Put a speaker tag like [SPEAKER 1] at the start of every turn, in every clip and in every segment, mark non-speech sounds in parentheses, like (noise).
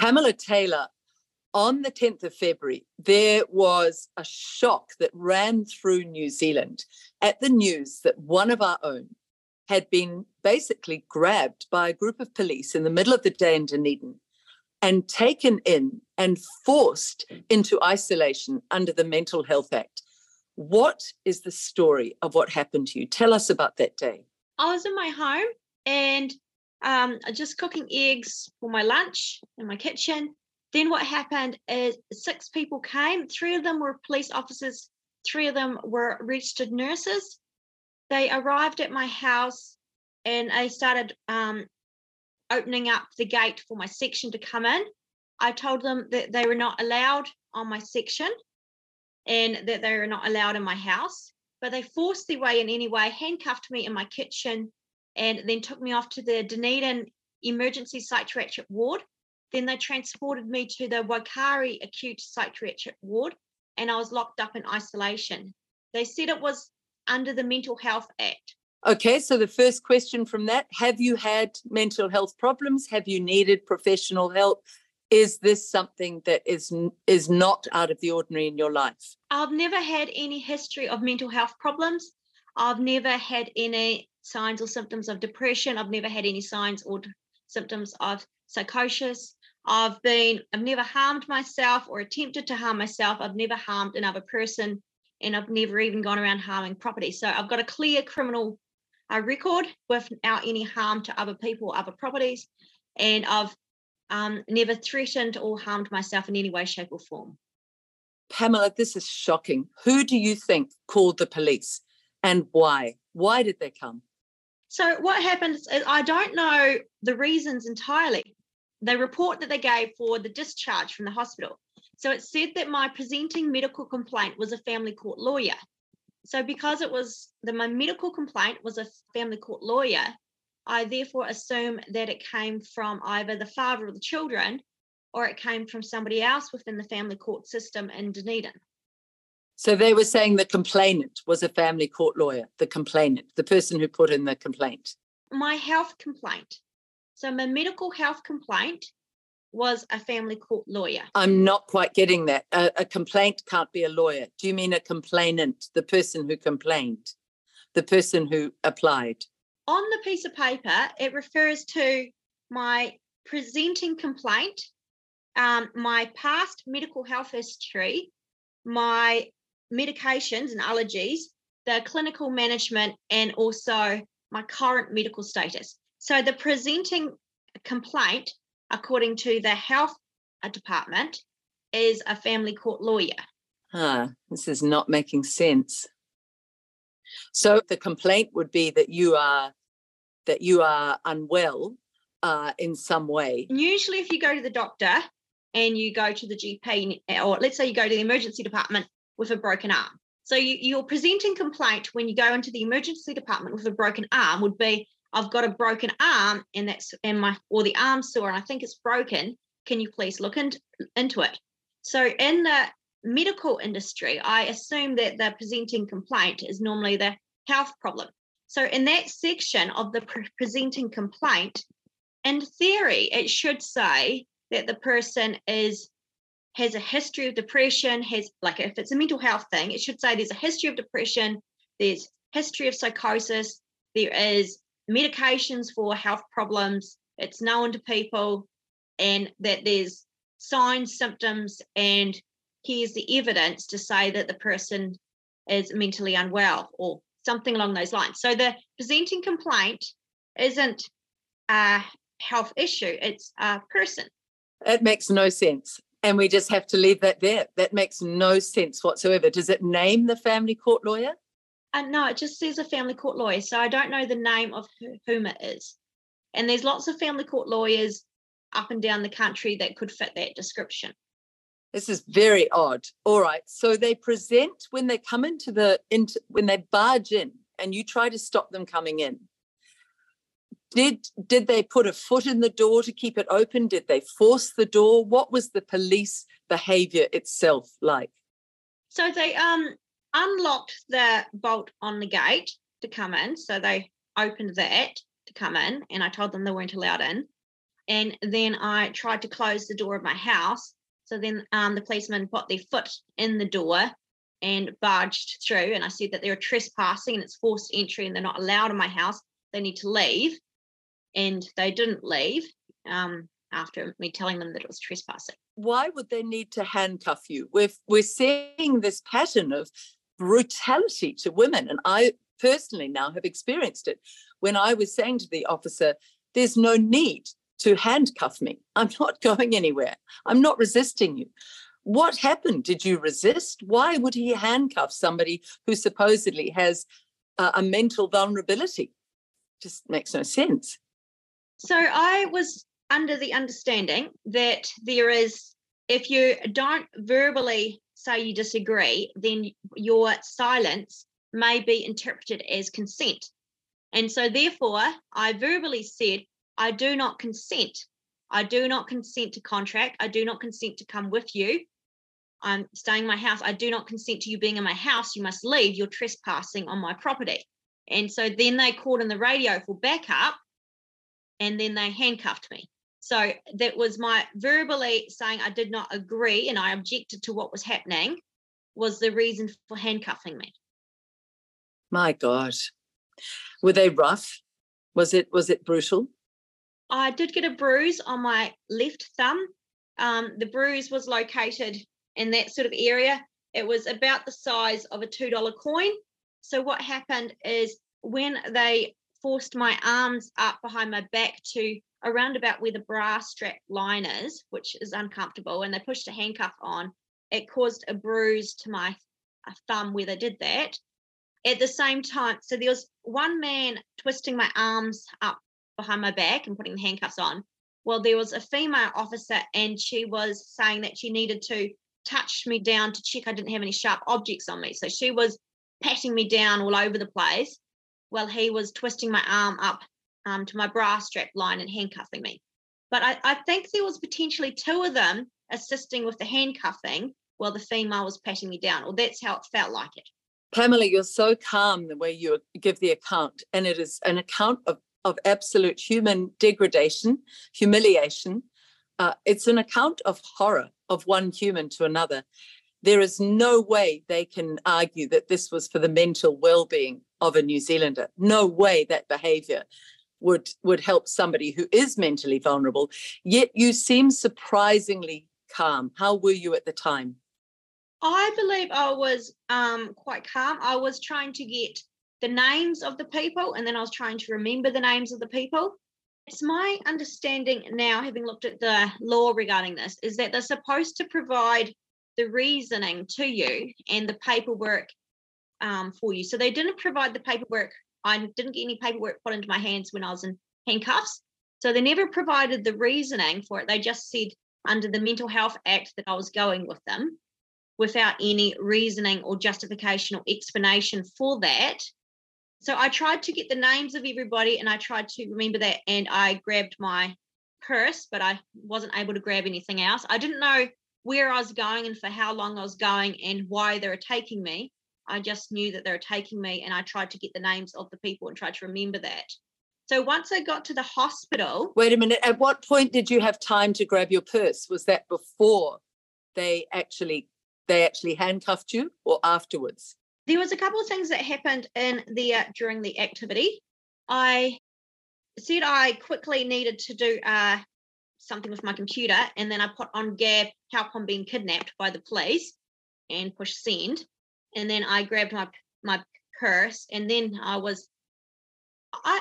[SPEAKER 1] Pamela Taylor, on the 10th of February, there was a shock that ran through New Zealand at the news that one of our own had been basically grabbed by a group of police in the middle of the day in Dunedin and taken in and forced into isolation under the Mental Health Act. What is the story of what happened to you? Tell us about that day.
[SPEAKER 2] I was in my home and um, just cooking eggs for my lunch in my kitchen. Then what happened is six people came. Three of them were police officers. Three of them were registered nurses. They arrived at my house and they started um, opening up the gate for my section to come in. I told them that they were not allowed on my section and that they were not allowed in my house, but they forced their way in anyway, handcuffed me in my kitchen, and then took me off to the Dunedin Emergency Psychiatric Ward. Then they transported me to the Wakari Acute Psychiatric Ward, and I was locked up in isolation. They said it was under the Mental Health Act.
[SPEAKER 1] Okay, so the first question from that Have you had mental health problems? Have you needed professional help? Is this something that is is not out of the ordinary in your life?
[SPEAKER 2] I've never had any history of mental health problems. I've never had any signs or symptoms of depression. I've never had any signs or symptoms of psychosis. I've been I've never harmed myself or attempted to harm myself. I've never harmed another person and I've never even gone around harming property. So I've got a clear criminal uh, record without any harm to other people or other properties. And I've um, never threatened or harmed myself in any way, shape, or form.
[SPEAKER 1] Pamela, this is shocking. Who do you think called the police and why? Why did they come?
[SPEAKER 2] So, what happened is uh, I don't know the reasons entirely. The report that they gave for the discharge from the hospital. So, it said that my presenting medical complaint was a family court lawyer. So, because it was the my medical complaint was a family court lawyer, I therefore assume that it came from either the father of the children or it came from somebody else within the family court system in Dunedin.
[SPEAKER 1] So they were saying the complainant was a family court lawyer, the complainant, the person who put in the complaint.
[SPEAKER 2] My health complaint. So my medical health complaint was a family court lawyer.
[SPEAKER 1] I'm not quite getting that. A, a, complaint can't be a lawyer. Do you mean a complainant, the person who complained, the person who applied?
[SPEAKER 2] On the piece of paper, it refers to my presenting complaint, um, my past medical health history, my medications and allergies, the clinical management, and also my current medical status. So the presenting complaint according to the health department, is a family court lawyer.
[SPEAKER 1] Huh, this is not making sense. So the complaint would be that you are that you are unwell uh, in some way.
[SPEAKER 2] Usually, if you go to the doctor and you go to the GP, or let's say you go to the emergency department with a broken arm. So you, your presenting complaint when you go into the emergency department with a broken arm would be, I've got a broken arm and that's and my or the arm sore and I think it's broken. Can you please look in, into it? So in the medical industry, I assume that the presenting complaint is normally the health problem. So in that section of the pre- presenting complaint, in theory, it should say that the person is has a history of depression, has like if it's a mental health thing, it should say there's a history of depression, there's history of psychosis, there is medications for health problems, it's known to people, and that there's signs, symptoms, and here's the evidence to say that the person is mentally unwell or something along those lines. So the presenting complaint isn't a health issue, it's a person.
[SPEAKER 1] It makes no sense. And we just have to leave that there. That makes no sense whatsoever. Does it name the family court lawyer?
[SPEAKER 2] Uh, no, it just says a family court lawyer. So I don't know the name of whom it is. And there's lots of family court lawyers up and down the country that could fit that description.
[SPEAKER 1] This is very odd. All right. So they present when they come into the into when they barge in and you try to stop them coming in. Did did they put a foot in the door to keep it open? Did they force the door? What was the police behavior itself like?
[SPEAKER 2] So they um unlocked the bolt on the gate to come in. So they opened that to come in, and I told them they weren't allowed in. And then I tried to close the door of my house. So then um, the policeman put their foot in the door and barged through. And I said that they're trespassing and it's forced entry and they're not allowed in my house. They need to leave. And they didn't leave um, after me telling them that it was trespassing.
[SPEAKER 1] Why would they need to handcuff you? We're, we're seeing this pattern of brutality to women. And I personally now have experienced it when I was saying to the officer, there's no need to handcuff me. I'm (laughs) not going anywhere. I'm not resisting you. What happened? Did you resist? Why would he handcuff somebody who supposedly has a mental vulnerability? Just makes no sense.
[SPEAKER 2] So I was under the understanding that there is, if you don't verbally say you disagree, then your silence may be interpreted as consent. And so, therefore, I verbally said, I do not consent. I do not consent to contract. I do not consent to come with you. I'm staying in my house. I do not consent to you being in my house. You must leave. You're trespassing on my property. And so then they called in the radio for backup and then they handcuffed me. So that was my verbally saying I did not agree and I objected to what was happening was the reason for handcuffing me.
[SPEAKER 1] My God. Were they rough? Was it was it brutal?
[SPEAKER 2] I did get a bruise on my left thumb. Um, the bruise was located in that sort of area. It was about the size of a $2 coin. So, what happened is when they forced my arms up behind my back to around about where the bra strap line is, which is uncomfortable, and they pushed a handcuff on, it caused a bruise to my uh, thumb where they did that. At the same time, so there was one man twisting my arms up behind my back and putting the handcuffs on. Well, there was a female officer, and she was saying that she needed to touch me down to check I didn't have any sharp objects on me. So she was patting me down all over the place while he was twisting my arm up um, to my bra strap line and handcuffing me. But I, I think there was potentially two of them assisting with the handcuffing while the female was patting me down, or that's how it felt like it.
[SPEAKER 1] Pamela, you're so calm the way you give the account, and it is an account of, of absolute human degradation, humiliation. Uh, it's an account of horror of one human to another. There is no way they can argue that this was for the mental well being of a New Zealander. No way that behavior would, would help somebody who is mentally vulnerable. Yet you seem surprisingly calm. How were you at the time?
[SPEAKER 2] I believe I was um, quite calm. I was trying to get the names of the people and then I was trying to remember the names of the people. It's my understanding now, having looked at the law regarding this, is that they're supposed to provide the reasoning to you and the paperwork um, for you. So they didn't provide the paperwork. I didn't get any paperwork put into my hands when I was in handcuffs. So they never provided the reasoning for it. They just said under the Mental Health Act that I was going with them without any reasoning or justification or explanation for that. So I tried to get the names of everybody and I tried to remember that. And I grabbed my purse, but I wasn't able to grab anything else. I didn't know where I was going and for how long I was going and why they were taking me. I just knew that they were taking me and I tried to get the names of the people and tried to remember that. So once I got to the hospital.
[SPEAKER 1] Wait a minute. At what point did you have time to grab your purse? Was that before they actually they actually handcuffed you or afterwards?
[SPEAKER 2] There was a couple of things that happened in there during the activity. I said I quickly needed to do uh, something with my computer, and then I put on Gab help I'm being kidnapped by the police and push send. And then I grabbed my my purse, and then I was I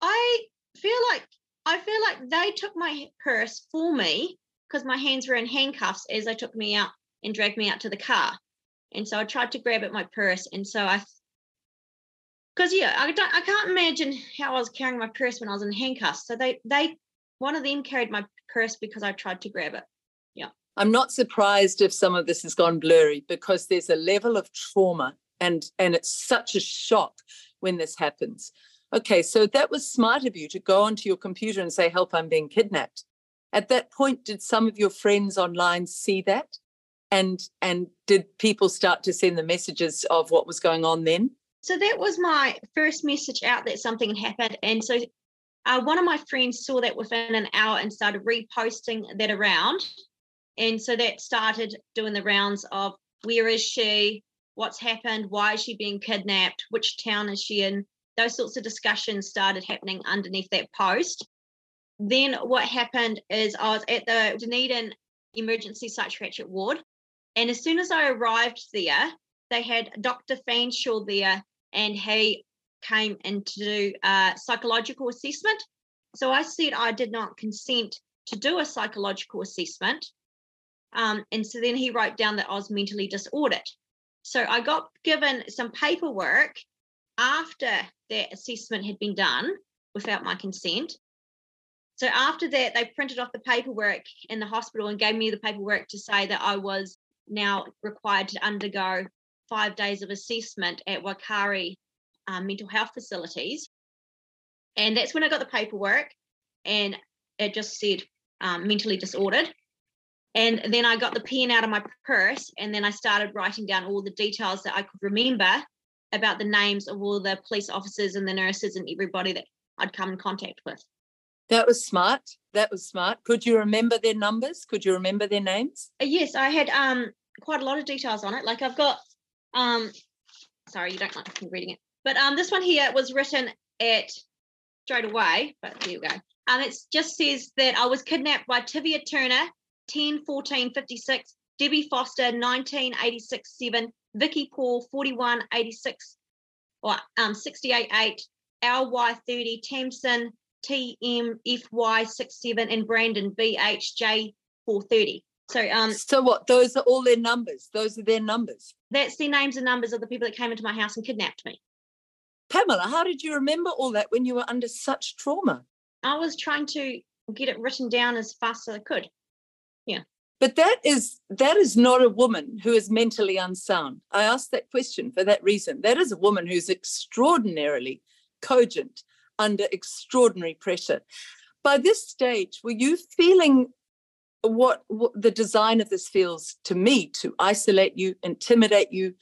[SPEAKER 2] I feel like I feel like they took my purse for me because my hands were in handcuffs as they took me out and dragged me out to the car. And so I tried to grab at my purse. And so I, because yeah, I don't, I can't imagine how I was carrying my purse when I was in handcuffs. So they, they, one of them carried my purse because I tried to grab it.
[SPEAKER 1] I'm not surprised if some of this has gone blurry because there's a level of trauma and and it's such a shock when this happens. Okay, so that was smart of you to go onto your computer and say, "Help, I'm being kidnapped." At that point, did some of your friends online see that? and and did people start to send the messages of what was going on then
[SPEAKER 2] so that was my first message out that something happened and so uh, one of my friends saw that within an hour and started reposting that around. And so that started doing the rounds of where is she? What's happened? Why is she being kidnapped? Which town is she in? Those sorts of discussions started happening underneath that post. Then what happened is I was at the Dunedin Emergency Psychiatric Ward. And as soon as I arrived there, they had Dr. Fanshawe there and he came in to do a psychological assessment. So I said I did not consent to do a psychological assessment. Um, and so then he wrote down that I was mentally disordered. So I got given some paperwork after that assessment had been done without my consent. So after that, they printed off the paperwork in the hospital and gave me the paperwork to say that I was now required to undergo five days of assessment at Wakari um, mental health facilities. And that's when I got the paperwork, and it just said um, mentally disordered. And then I got the pen out of my purse, and then I started writing down all the details that I could remember about the names of all the police officers and the nurses and everybody that I'd come in contact with.
[SPEAKER 1] That was smart. That was smart. Could you remember their numbers? Could you remember their names?
[SPEAKER 2] Uh, yes, I had um quite a lot of details on it. Like I've got um sorry, you don't like me reading it. But um, this one here was written at straight away, but there you go. Um, it just says that I was kidnapped by Tivia Turner, 10 14 56, Debbie Foster, 19 86 7, Vicky Paul, 41 86 or um, 68 8, LY 30, Tamsin, TMFY 67, and Brandon BHJ 430. So um
[SPEAKER 1] so what those are all their numbers. Those are their numbers.
[SPEAKER 2] That's the names and numbers of the people that came into my house and kidnapped me.
[SPEAKER 1] Pamela, how did you remember all that when you were under such trauma?
[SPEAKER 2] I was trying to get it written down as fast as I could.
[SPEAKER 1] But that is that is not a woman who is mentally unsound. I asked that question for that reason. That is a woman who's extraordinarily cogent under extraordinary pressure. By this stage, were you feeling what, what the design of this feels to me to isolate you, intimidate you,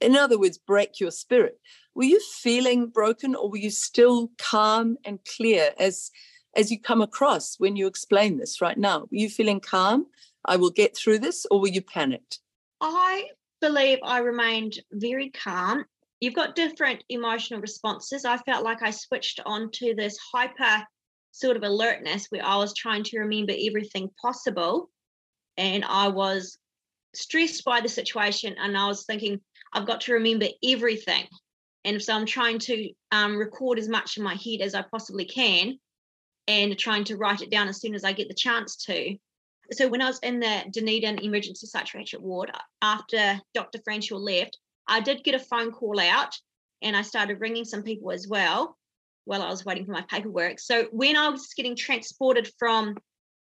[SPEAKER 1] in other words, break your spirit? were you feeling broken or were you still calm and clear as as you come across when you explain this right now were you feeling calm i will get through this or were you panicked
[SPEAKER 2] i believe i remained very calm. You've got different emotional responses. I felt like i switched on to this hyper sort of alertness where i was trying to remember everything possible and i was stressed by the situation and i was thinking i've got to remember everything. And so I'm trying to um, record as much in my head as I possibly can and trying to write it down as soon as I get the chance to. So when I was in the Dunedin Emergency Psychiatric Ward, after Dr. Fanshawe left, I did get a phone call out and I started ringing some people as well while I was waiting for my paperwork. So when I was getting transported from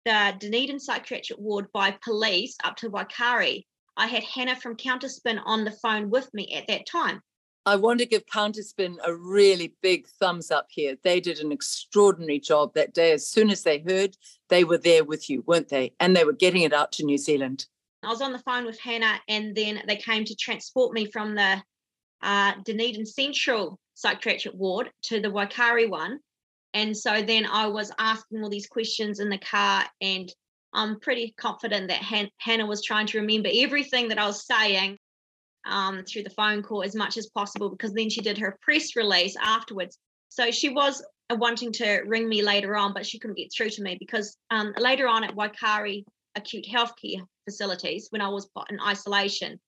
[SPEAKER 2] the Dunedin Psychiatric Ward by police up to Wakari, I had Hannah from Counterspin on the phone with me at that time.
[SPEAKER 1] I want to give Counterspin a really big thumbs up here. They did an extraordinary job that day. As soon as they heard, they were there with you, weren't they? And they were getting it out to New Zealand.
[SPEAKER 2] I was on the phone with Hannah, and then they came to transport me from the uh, Dunedin Central Psychiatric Ward to the Wakari one. And so then I was asking all these questions in the car, and I'm pretty confident that Han- Hannah was trying to remember everything that I was saying um, through the phone call as much as possible because then she did her press release afterwards. So she was wanting to ring me later on, but she couldn't get through to me because um, later on at Wakari acute healthcare facilities, when I was in isolation,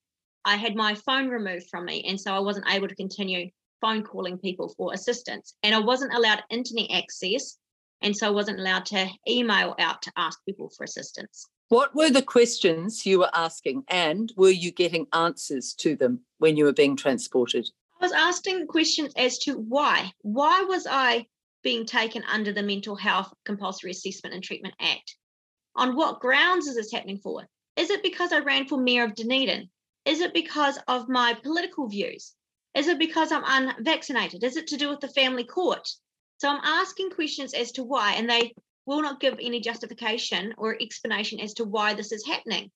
[SPEAKER 2] I had my phone removed from me. And so I wasn't able to continue phone calling people for assistance. And I wasn't allowed internet access. And so I wasn't allowed to email out to ask people for assistance.
[SPEAKER 1] What were the questions you were asking, and were you getting answers to them when you were being transported?
[SPEAKER 2] I was asking questions as to why. Why was I being taken under the Mental Health Compulsory Assessment and Treatment Act? On what grounds is this happening for? Is it because I ran for mayor of Dunedin? Is it because of my political views? Is it because I'm unvaccinated? Is it to do with the family court? So I'm asking questions as to why, and they will not give any justification or explanation as to why this is happening.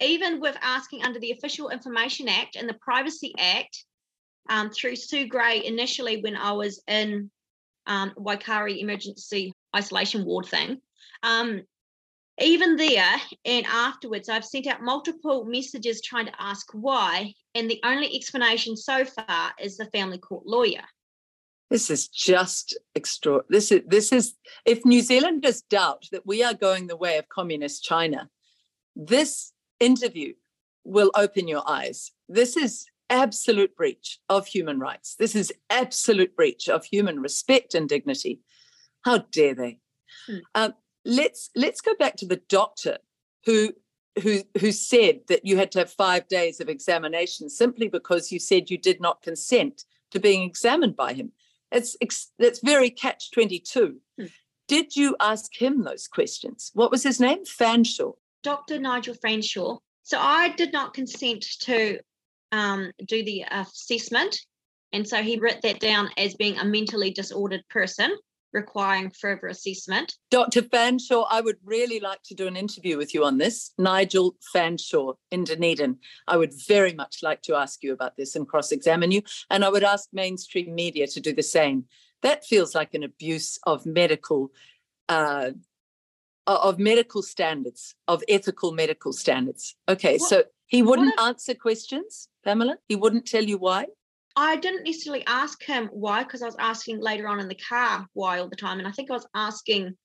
[SPEAKER 2] Even with asking under the Official Information Act and the Privacy Act um, through Sue Gray initially when I was in um, Wakari emergency isolation ward thing. Um, even there and afterwards, I've sent out multiple messages trying to ask why, and the only explanation so far is the family court lawyer.
[SPEAKER 1] This is just extra. This is this is if New Zealanders doubt that we are going the way of communist China, this interview will open your eyes. This is absolute breach of human rights. This is absolute breach of human respect and dignity. How dare they? Um, let's let's go back to the doctor who who who said that you had to have five days of examination simply because you said you did not consent to being examined by him. It's that's very catch twenty two. Hmm. Did you ask him those questions? What was his name? Fanshawe.
[SPEAKER 2] Dr. Nigel Fanshawe. So I did not consent to um, do the assessment, and so he wrote that down as being a mentally disordered person requiring further assessment.
[SPEAKER 1] Dr. Fanshawe, I would really like to do an interview with you on this. Nigel Fanshawe in Dunedin. I would very much like to ask you about this and cross examine you. And I would ask mainstream media to do the same. That feels like an abuse of medical. Uh, of medical standards, of ethical medical standards. Okay, what, so he wouldn't answer questions, Pamela? He wouldn't tell you why?
[SPEAKER 2] I didn't necessarily ask him why, because I was asking later on in the car why all the time. And I think I was asking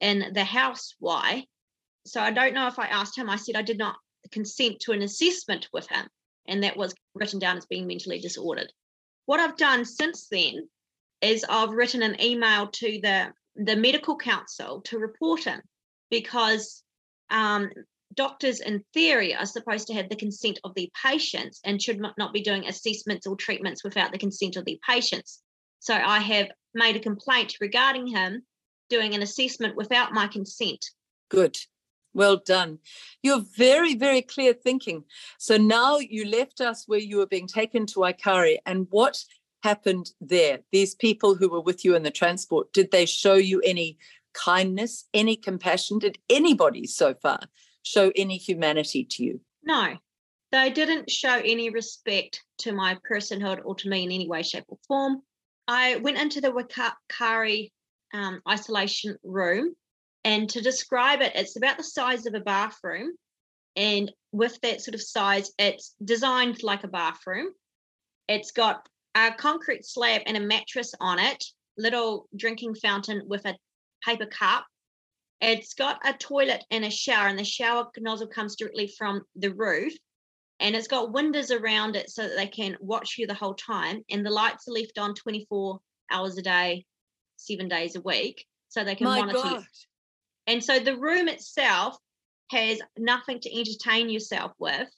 [SPEAKER 2] in the house why. So I don't know if I asked him. I said I did not consent to an assessment with him. And that was written down as being mentally disordered. What I've done since then is I've written an email to the, the medical council to report him because um, doctors in theory are supposed to have the consent of the patients and should not be doing assessments or treatments without the consent of the patients. So I have made a complaint regarding him doing an assessment without my consent.
[SPEAKER 1] Good. Well done. You're very, very clear thinking. So now you left us where you were being taken to Wakari, and what happened there? These people who were with you in the transport, did they show you any kindness, any compassion? Did anybody so far show any humanity to you?
[SPEAKER 2] No, they didn't show any respect to my personhood or to me in any way, shape, or form. I went into the Wakari um, isolation room, and to describe it, it's about the size of a bathroom. And with that sort of size, it's designed like a bathroom. It's got a concrete slab and a mattress on it, little drinking fountain with a paper cup it's got a toilet and a shower, and the shower nozzle comes directly from the roof. And it's got windows around it so that they can watch you the whole time. And the lights are left on 24 hours a day, seven days a week, so they can
[SPEAKER 1] My
[SPEAKER 2] monitor
[SPEAKER 1] God.
[SPEAKER 2] you. And so the room itself has nothing to entertain yourself with.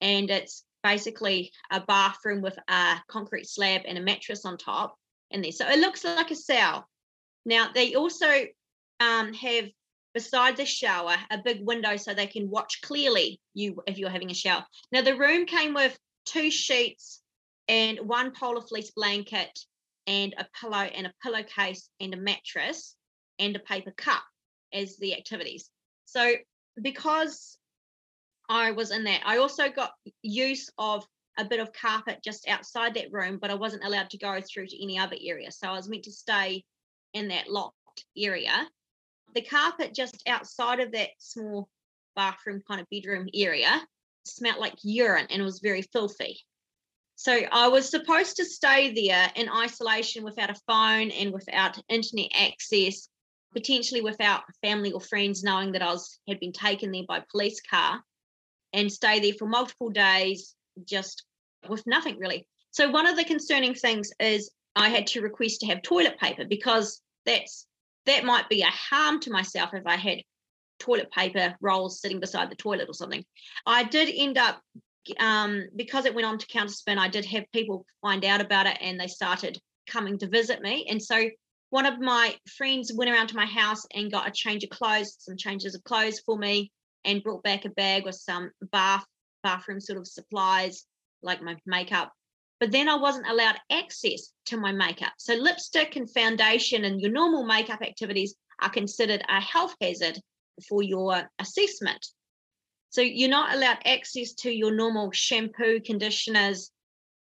[SPEAKER 2] And it's basically a bathroom with a concrete slab and a mattress on top in there. So it looks like a cell. Now, they also um, have beside the shower a big window so they can watch clearly you if you're having a shower. Now the room came with two sheets and one polar fleece blanket and a pillow and a pillowcase and a mattress and a paper cup as the activities. So because I was in that, I also got use of a bit of carpet just outside that room, but I wasn't allowed to go through to any other area. So I was meant to stay in that locked area the carpet just outside of that small bathroom kind of bedroom area smelled like urine and was very filthy. So I was supposed to stay there in isolation without a phone and without internet access, potentially without family or friends knowing that I was had been taken there by police car, and stay there for multiple days just with nothing really. So one of the concerning things is I had to request to have toilet paper because that's that might be a harm to myself if I had toilet paper rolls sitting beside the toilet or something. I did end up um, because it went on to counterspin. I did have people find out about it and they started coming to visit me. And so one of my friends went around to my house and got a change of clothes, some changes of clothes for me, and brought back a bag with some bath bathroom sort of supplies like my makeup but then I wasn't allowed access to my makeup. So lipstick and foundation and your normal makeup activities are considered a health hazard for your assessment. So you're not allowed access to your normal shampoo, conditioners,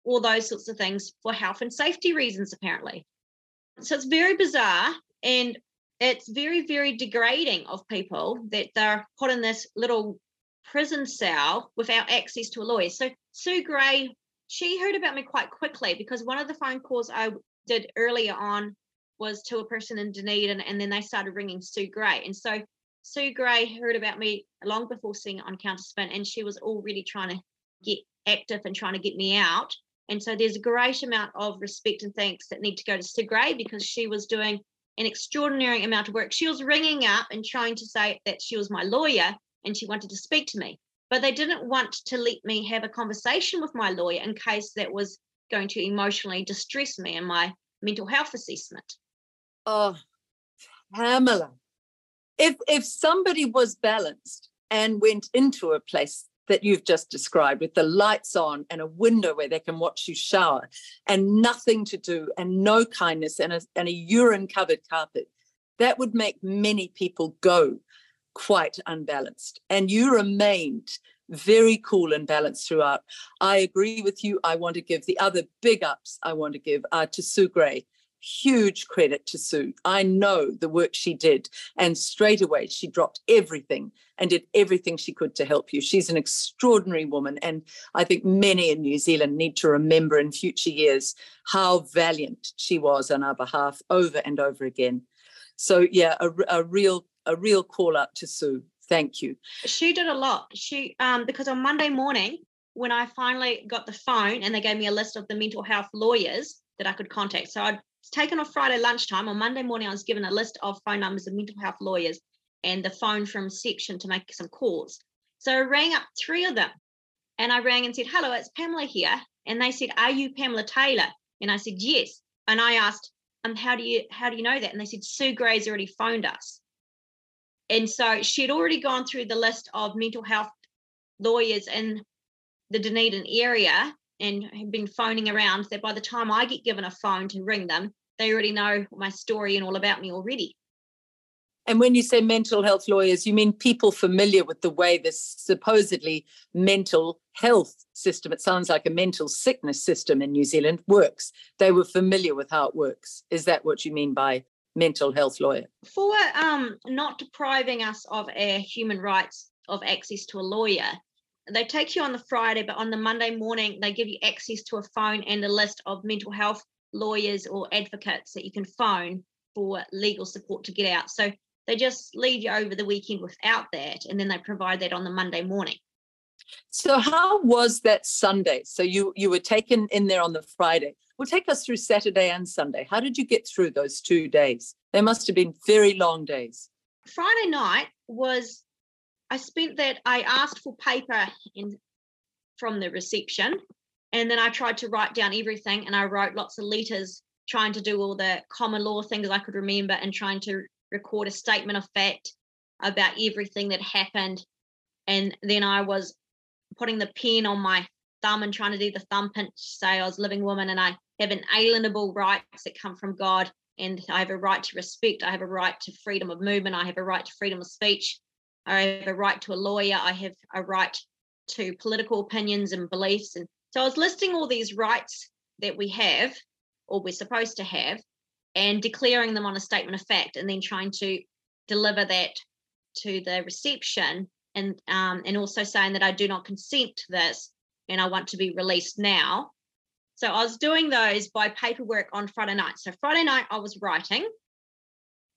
[SPEAKER 2] all those sorts of things for health and safety reasons, apparently. So it's very bizarre and it's very, very degrading of people that they're put in this little prison cell without access to a lawyer. So Sue Gray, she heard about me quite quickly because one of the phone calls I did earlier on was to a person in Dunedin, and then they started ringing Sue Gray. And so Sue Gray heard about me long before seeing it on Counterspin, and she was already trying to get active and trying to get me out. And so there's a great amount of respect and thanks that need to go to Sue Gray because she was doing an extraordinary amount of work. She was ringing up and trying to say that she was my lawyer and she wanted to speak to me. But they didn't want to let me have a conversation with my lawyer in case that was going to emotionally distress me in my mental health assessment.
[SPEAKER 1] Oh, Pamela, if if somebody was balanced and went into a place that you've just described with the lights on and a window where they can watch you shower and nothing to do and no kindness and a, and a urine covered carpet that would make many people go quite unbalanced and you remained very cool and balanced throughout i agree with you i want to give the other big ups i want to give uh, to sue gray huge credit to Sue. I know the work she did. And straight away, she dropped everything and did everything she could to help you. She's an extraordinary woman. And I think many in New Zealand need to remember in future years how valiant she was on our behalf over and over again. So, yeah, a, a real a real call out to Sue. Thank you.
[SPEAKER 2] She did a lot. She um because on Monday morning when I finally got the phone and they gave me a list of the mental health lawyers that I could contact. So I'd taken off Friday lunchtime. On Monday morning, I was given a list of phone numbers of mental health lawyers and the phone from section to make some calls. So I rang up three of them and I rang and said, Hello, it's Pamela here. And they said, Are you Pamela Taylor? And I said, Yes. And I asked, um, how do you how do you know that? And they said, Sue Gray's already phoned us. And so she had already gone through the list of mental health lawyers in the Dunedin area and had been phoning around that by the time I get given a phone to ring them, they already know my story and all about me already.
[SPEAKER 1] And when you say mental health lawyers, you mean people familiar with the way this supposedly mental health system, it sounds like a mental sickness system in New Zealand, works. They were familiar with how it works. Is that what you mean by mental health lawyer?
[SPEAKER 2] For um, not depriving us of our human rights of access to a lawyer, they take you on the Friday, but on the Monday morning, they give you access to a phone and a list of mental health lawyers or advocates that you can phone for legal support to get out. So they just leave you over the weekend without that, and then they provide that on the Monday morning.
[SPEAKER 1] So how was that Sunday? So you you were taken in there on the Friday. Well, take us through Saturday and Sunday. How did you get through those two days? They must have been very long days.
[SPEAKER 2] Friday night was I spent that I asked for paper in from the reception and then I tried to write down everything and I wrote lots of letters trying to do all the common law things I could remember and trying to record a statement of fact about everything that happened. And then I was putting the pen on my thumb and trying to do the thumb pinch, say I was living woman and I have inalienable rights that come from God. And I have a right to respect. I have a right to freedom of movement. I have a right to freedom of speech. I have a right to a lawyer. I have a right to political opinions and beliefs. And so I was listing all these rights that we have or we're supposed to have and declaring them on a statement of fact and then trying to deliver that to the reception and um, and also saying that I do not consent to this and I want to be released now. So I was doing those by paperwork on Friday night. So Friday night I was writing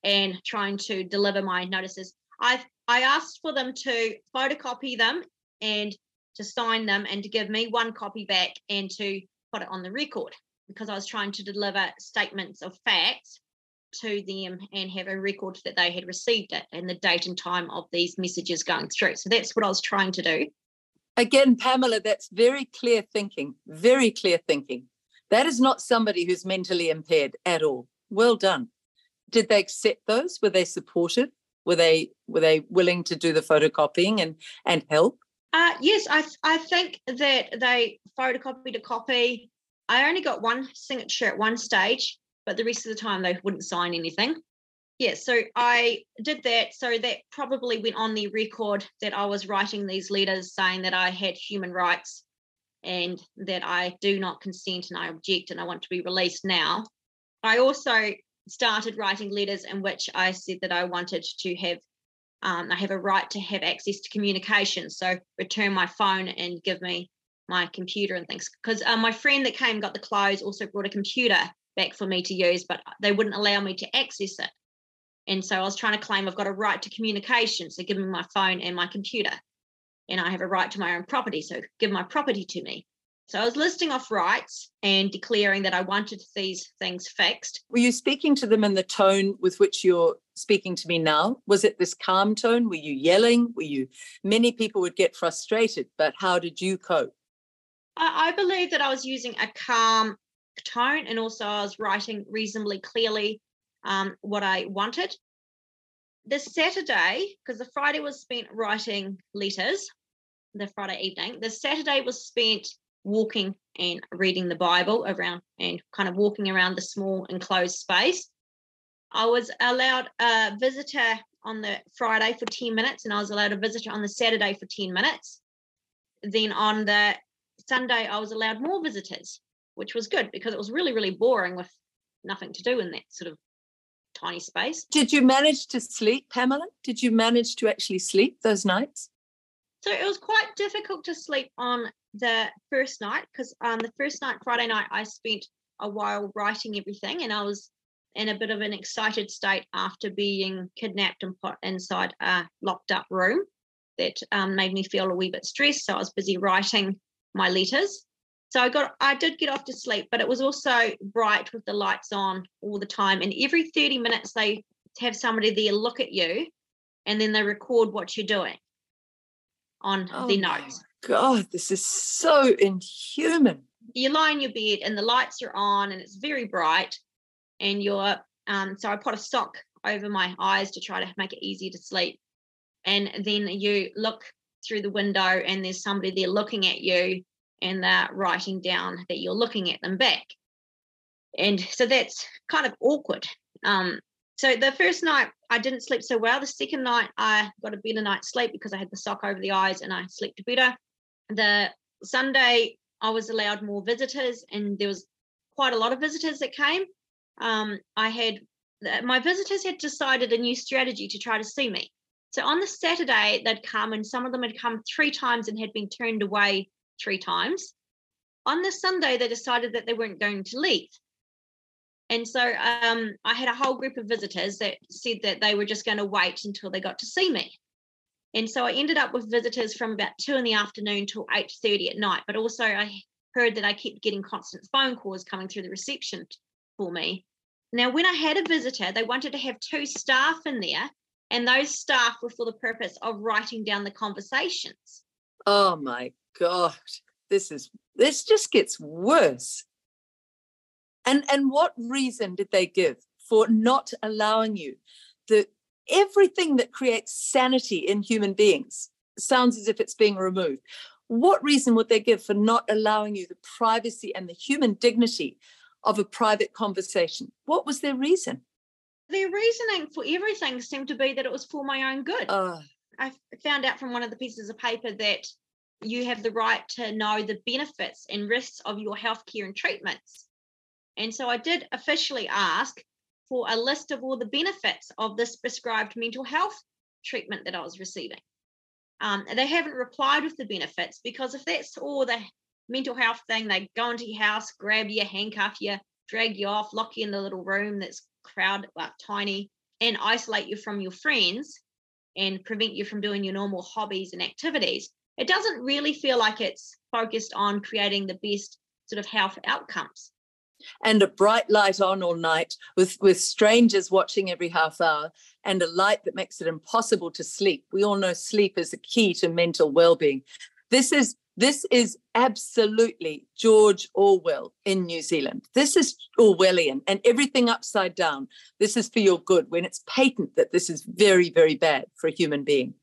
[SPEAKER 2] and trying to deliver my notices. I I asked for them to photocopy them and to sign them and to give me one copy back and to put it on the record because I was trying to deliver statements of facts to them and have a record that they had received it and the date and time of these messages going through. So that's what I was trying to do.
[SPEAKER 1] Again, Pamela, that's very clear thinking, very clear thinking. That is not somebody who's mentally impaired at all. Well done. Did they accept those? Were they supportive? Were they were they willing to do the photocopying and and help?
[SPEAKER 2] Uh, yes, I I think that they photocopied a copy. I only got one signature at one stage, but the rest of the time they wouldn't sign anything. Yeah, so I did that. So that probably went on the record that I was writing these letters saying that I had human rights and that I do not consent and I object and I want to be released now. I also started writing letters in which I said that I wanted to have, um, I have a right to have access to communication. So return my phone and give me my computer and things. Because uh, my friend that came got the clothes also brought a computer back for me to use, but they wouldn't allow me to access it. And so I was trying to claim I've got a right to communication. So give me my phone and my computer. And I have a right to my own property. So give my property to me. So I was listing off rights and declaring that I wanted these things fixed.
[SPEAKER 1] Were you speaking to them in the tone with which you're speaking to me now? Was it this calm tone? Were you yelling? Were you? Many people would get frustrated, but how did you cope?
[SPEAKER 2] I, I believe that I was using a calm tone and also I was writing reasonably clearly um, what I wanted. The Saturday, because the Friday was spent writing letters, the Friday evening, the Saturday was spent walking and reading the Bible around and kind of walking around the small enclosed space. I was allowed a visitor on the Friday for 10 minutes, and I was allowed a visitor on the Saturday for 10 minutes. Then on the Sunday, I was allowed more visitors, which was good because it was really, really boring with nothing to do in that sort of tiny space.
[SPEAKER 1] Did you manage to sleep, Pamela? Did you manage to actually sleep those nights?
[SPEAKER 2] So it was quite difficult to sleep on the first night because um, the first night, Friday night, I spent a while writing everything and I was in a bit of an excited state after being kidnapped and put inside a locked up room that um, made me feel a wee bit stressed. So I was busy writing my letters. So I got I did get off to sleep, but it was also bright with the lights on all the time. And every 30 minutes they have somebody there look at you and then they record what you're doing on oh their notes.
[SPEAKER 1] God, this is so inhuman.
[SPEAKER 2] You lie in your bed and the lights are on and it's very bright. And you're, um, so I put a sock over my eyes to try to make it easier to sleep. And then you look through the window and there's somebody there looking at you and they're writing down that you're looking at them back. And so that's kind of awkward. Um, so the first night I didn't sleep so well. The second night I got a better night's sleep because I had the sock over the eyes and I slept better. The Sunday I was allowed more visitors and there was quite a lot of visitors that came. Um, I had my visitors had decided a new strategy to try to see me. So on the Saturday they'd come and some of them had come three times and had been turned away three times. On the Sunday they decided that they weren't going to leave. And so um, I had a whole group of visitors that said that they were just going to wait until they got to see me. And so I ended up with visitors from about two in the afternoon till 8.30 at night. But also I heard that I kept getting constant phone calls coming through the reception for me. Now, when I had a visitor, they wanted to have two staff in there, and those staff were for the purpose of writing down the conversations.
[SPEAKER 1] Oh my God. This is this just gets worse. And and what reason did they give for not allowing you the everything that creates sanity in human beings sounds as if it's being removed. What reason would they give for not allowing you the privacy and the human dignity of a private conversation? What was their reason?
[SPEAKER 2] Their reasoning for everything seemed to be that it was for my own good. Uh, I found out from one of the pieces of paper that you have the right to know the benefits and risks of your healthcare and treatments. And so I did officially ask for a list of all the benefits of this prescribed mental health treatment that I was receiving. Um, they haven't replied with the benefits because if that's all the mental health thing, they go into your house, grab you, handcuff you, drag you off, lock you in the little room that's crowded, tiny, and isolate you from your friends and prevent you from doing your normal hobbies and activities. It doesn't really feel like it's focused on creating the best sort of health outcomes
[SPEAKER 1] and a bright light on all night with, with strangers watching every half hour and a light that makes it impossible to sleep. We all know sleep is a key to mental well-being. This is this is absolutely George Orwell in New Zealand. This is Orwellian and everything upside down. This is for your good when it's patent that this is very, very bad for a human being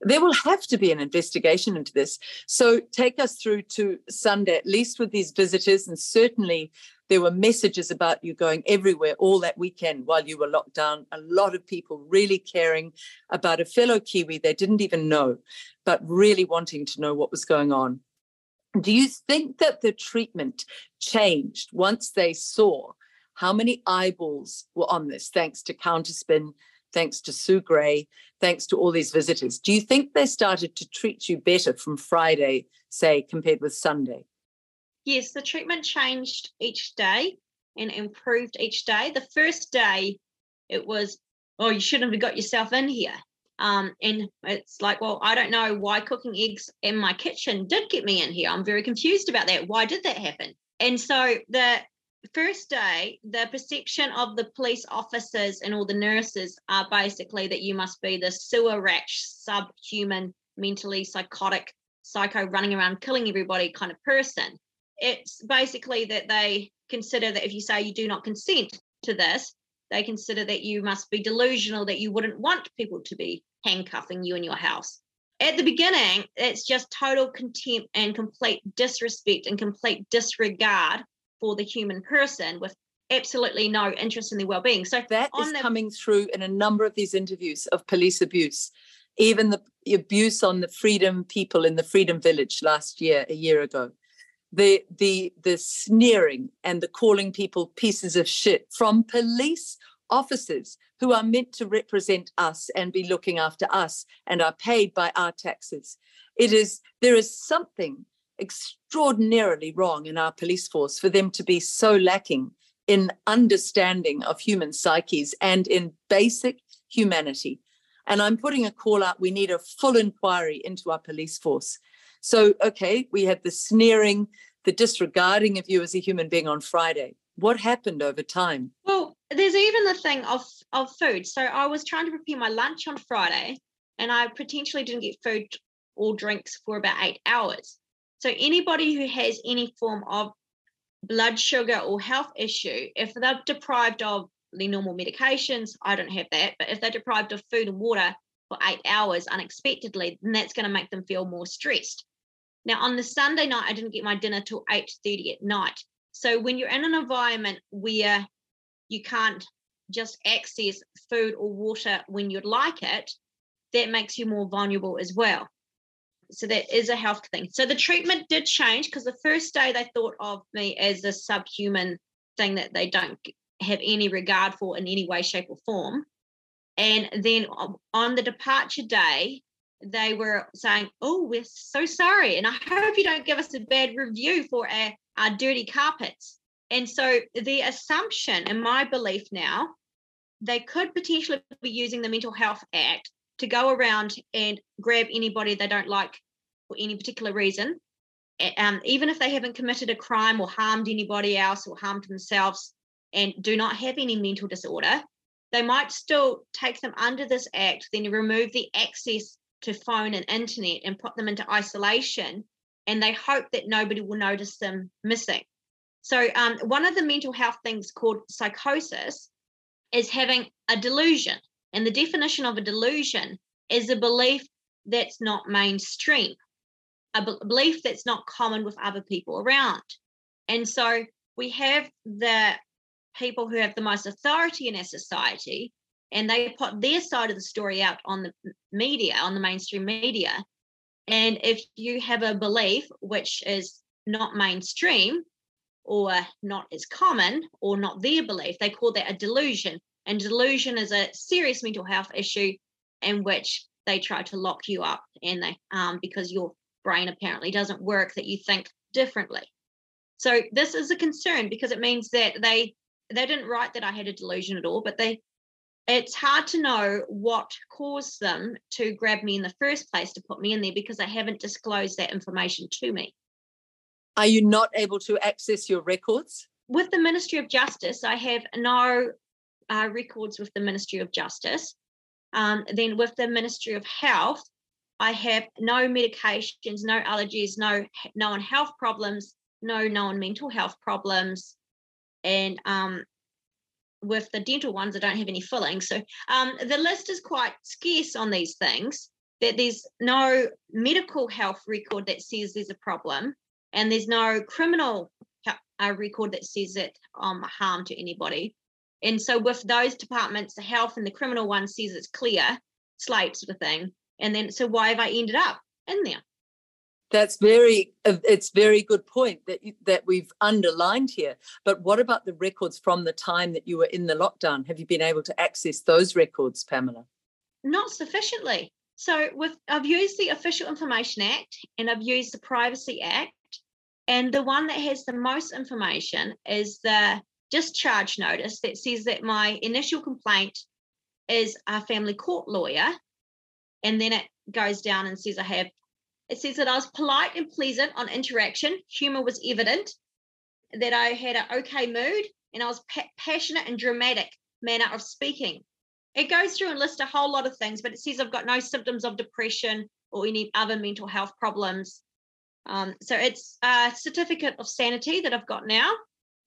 [SPEAKER 1] there will have to be an investigation into this. So take us through to Sunday, at least with these visitors. And certainly there were messages about you going everywhere all that weekend while you were locked down. A lot of people really caring about a fellow Kiwi they didn't even know, but really wanting to know what was going on. Do you think that the treatment changed once they saw how many eyeballs were on this, thanks to Counterspin, thanks to Sue Grey, thanks to all these visitors. Do you think they started to treat you better from Friday, say, compared with Sunday?
[SPEAKER 2] Yes, the treatment changed each day and improved each day. The first day, it was, oh, you shouldn't have got yourself in here. Um, and it's like, well, I don't know why cooking eggs in my kitchen did get me in here. I'm very confused about that. Why did that happen? And so the first day, the perception of the police officers and all the nurses are basically that you must be the sewer rat, subhuman, mentally psychotic, psycho running around killing everybody kind of person. It's basically that they consider that if you say you do not consent to this, they consider that you must be delusional, that you wouldn't want people to be handcuffing you in your house. At the beginning, it's just total contempt and complete disrespect and complete disregard for the human person with absolutely no interest in their well-being. So
[SPEAKER 1] that is the- coming through in a number of these interviews of police abuse. Even the abuse on the freedom people in the Freedom Village last year, a year ago the the the sneering and the calling people pieces of shit from police officers who are meant to represent us and be looking after us and are paid by our taxes it is there is something extraordinarily wrong in our police force for them to be so lacking in understanding of human psyches and in basic humanity and i'm putting a call out we need a full inquiry into our police force so, okay, we had the sneering, the disregarding of you as a human being on Friday. What happened over time?
[SPEAKER 2] Well, there's even the thing of, of food. So, I was trying to prepare my lunch on Friday and I potentially didn't get food or drinks for about eight hours. So, anybody who has any form of blood sugar or health issue, if they're deprived of the normal medications, I don't have that, but if they're deprived of food and water for eight hours unexpectedly, then that's going to make them feel more stressed. Now, on the Sunday night, I didn't get my dinner till 8.30 at night. So when you're in an environment where you can't just access food or water when you'd like it, that makes you more vulnerable as well. So that is a health thing. So the treatment did change because the first day they thought of me as a subhuman thing that they don't have any regard for in any way, shape, or form. And then on the departure day, they were saying, Oh, we're so sorry. And I hope you don't give us a bad review for our, our dirty carpets. And so the assumption, in my belief now, they could potentially be using the Mental Health Act to go around and grab anybody they don't like for any particular reason. Um, even if they haven't committed a crime or harmed anybody else or harmed themselves and do not have any mental disorder, they might still take them under this act, then remove the access to phone and internet and put them into isolation and they hope that nobody will notice them missing so um, one of the mental health things called psychosis is having a delusion and the definition of a delusion is a belief that's not mainstream a belief that's not common with other people around and so we have the people who have the most authority in our society and they put their side of the story out on the media, on the mainstream media. And if you have a belief which is not mainstream or not as common or not their belief, they call that a delusion. And delusion is a serious mental health issue in which they try to lock you up and they um, because your brain apparently doesn't work that you think differently. So this is a concern because it means that they they didn't write that I had a delusion at all, but they it's hard to know what caused them to grab me in the first place to put me in there because they haven't disclosed that information to me.
[SPEAKER 1] Are you not able to access your records?
[SPEAKER 2] With the Ministry of Justice, I have no uh, records with the Ministry of Justice. Um, then with the Ministry of Health, I have no medications, no allergies, no known health problems, no known mental health problems, and um, with the dental ones I don't have any filling. So um, the list is quite scarce on these things. That there's no medical health record that says there's a problem, and there's no criminal uh, record that says it um, harm to anybody. And so with those departments, the health and the criminal one says it's clear, slate sort of thing. And then so why have I ended up in there?
[SPEAKER 1] That's very uh, it's very good point that that we've underlined here. But what about the records from the time that you were in the lockdown? Have you been able to access those records, Pamela?
[SPEAKER 2] Not sufficiently. So with I've used the Official Information Act and I've used the Privacy Act, and the one that has the most information is the discharge notice that says that my initial complaint is a family court lawyer, and then it goes down and says I have it says that I was polite and pleasant on interaction, humor was evident, that I had an okay mood, and I was pa- passionate and dramatic manner of speaking. It goes through and lists a whole lot of things, but it says I've got no symptoms of depression or any other mental health problems. Um, so it's a certificate of sanity that I've got now,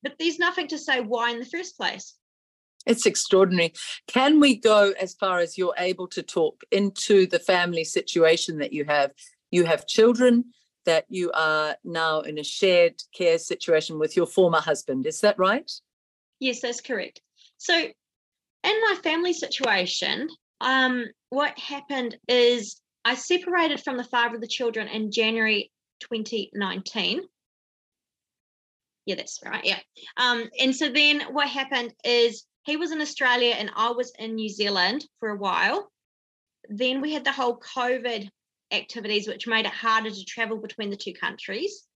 [SPEAKER 2] but there's nothing to say why in the first place.
[SPEAKER 1] It's extraordinary. Can we go as far as you're able to talk into the family situation that you have you have children, that you are now in a shared care situation with your former husband. Is that right?
[SPEAKER 2] Yes, that's correct. So, in my family situation, um, what happened is I separated from the father of the children in January 2019. Yeah, that's right. Yeah. Um, and so then what happened is he was in Australia and I was in New Zealand for a while. Then we had the whole COVID activities, which made it harder to travel between the two countries.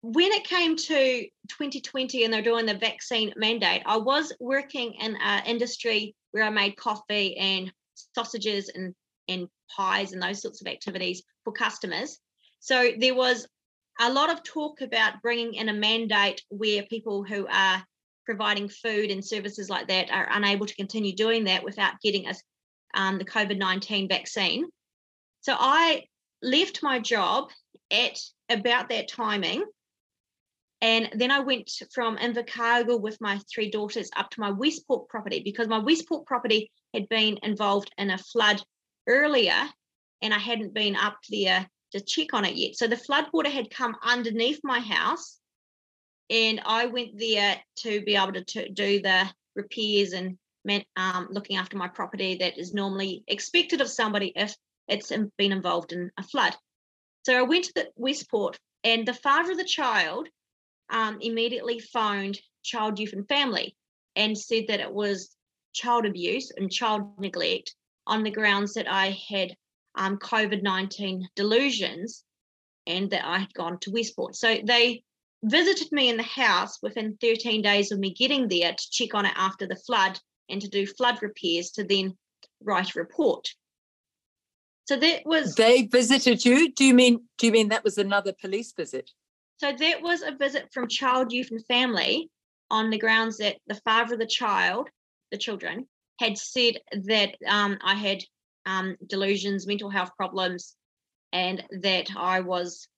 [SPEAKER 2] When it came to 2020 and they're doing the vaccine mandate, I was working in an industry where I made coffee and sausages and, and pies and those sorts of activities for customers. So there was a lot of talk about bringing in a mandate where people who are providing food and services like that are unable to continue doing that without getting us um, the COVID 19 vaccine. So I left my job at about that timing. And then I went from Invercargill with my three daughters up to my Westport property because my Westport property had been involved in a flood earlier and I hadn't been up there to check on it yet. So the flood water had come underneath my house and I went there to be able to, to do the repairs and um, looking after my property that is normally expected of somebody if it's been involved in a flood. So I went to the Westport, and the father of the child um, immediately phoned Child, Youth and Family and said that it was child abuse and child neglect on the grounds that I had um, COVID 19 delusions and that I had gone to Westport. So they visited me in the house within 13 days of me getting there to check on it after the flood and to do flood repairs to then write a report. So that was
[SPEAKER 1] they visited you. Do you mean do you mean that was another police visit?
[SPEAKER 2] So that was a visit from Child, Youth and Family on the grounds that the father of the child, the children, had said that um, I had um, delusions, mental health problems, and that I was,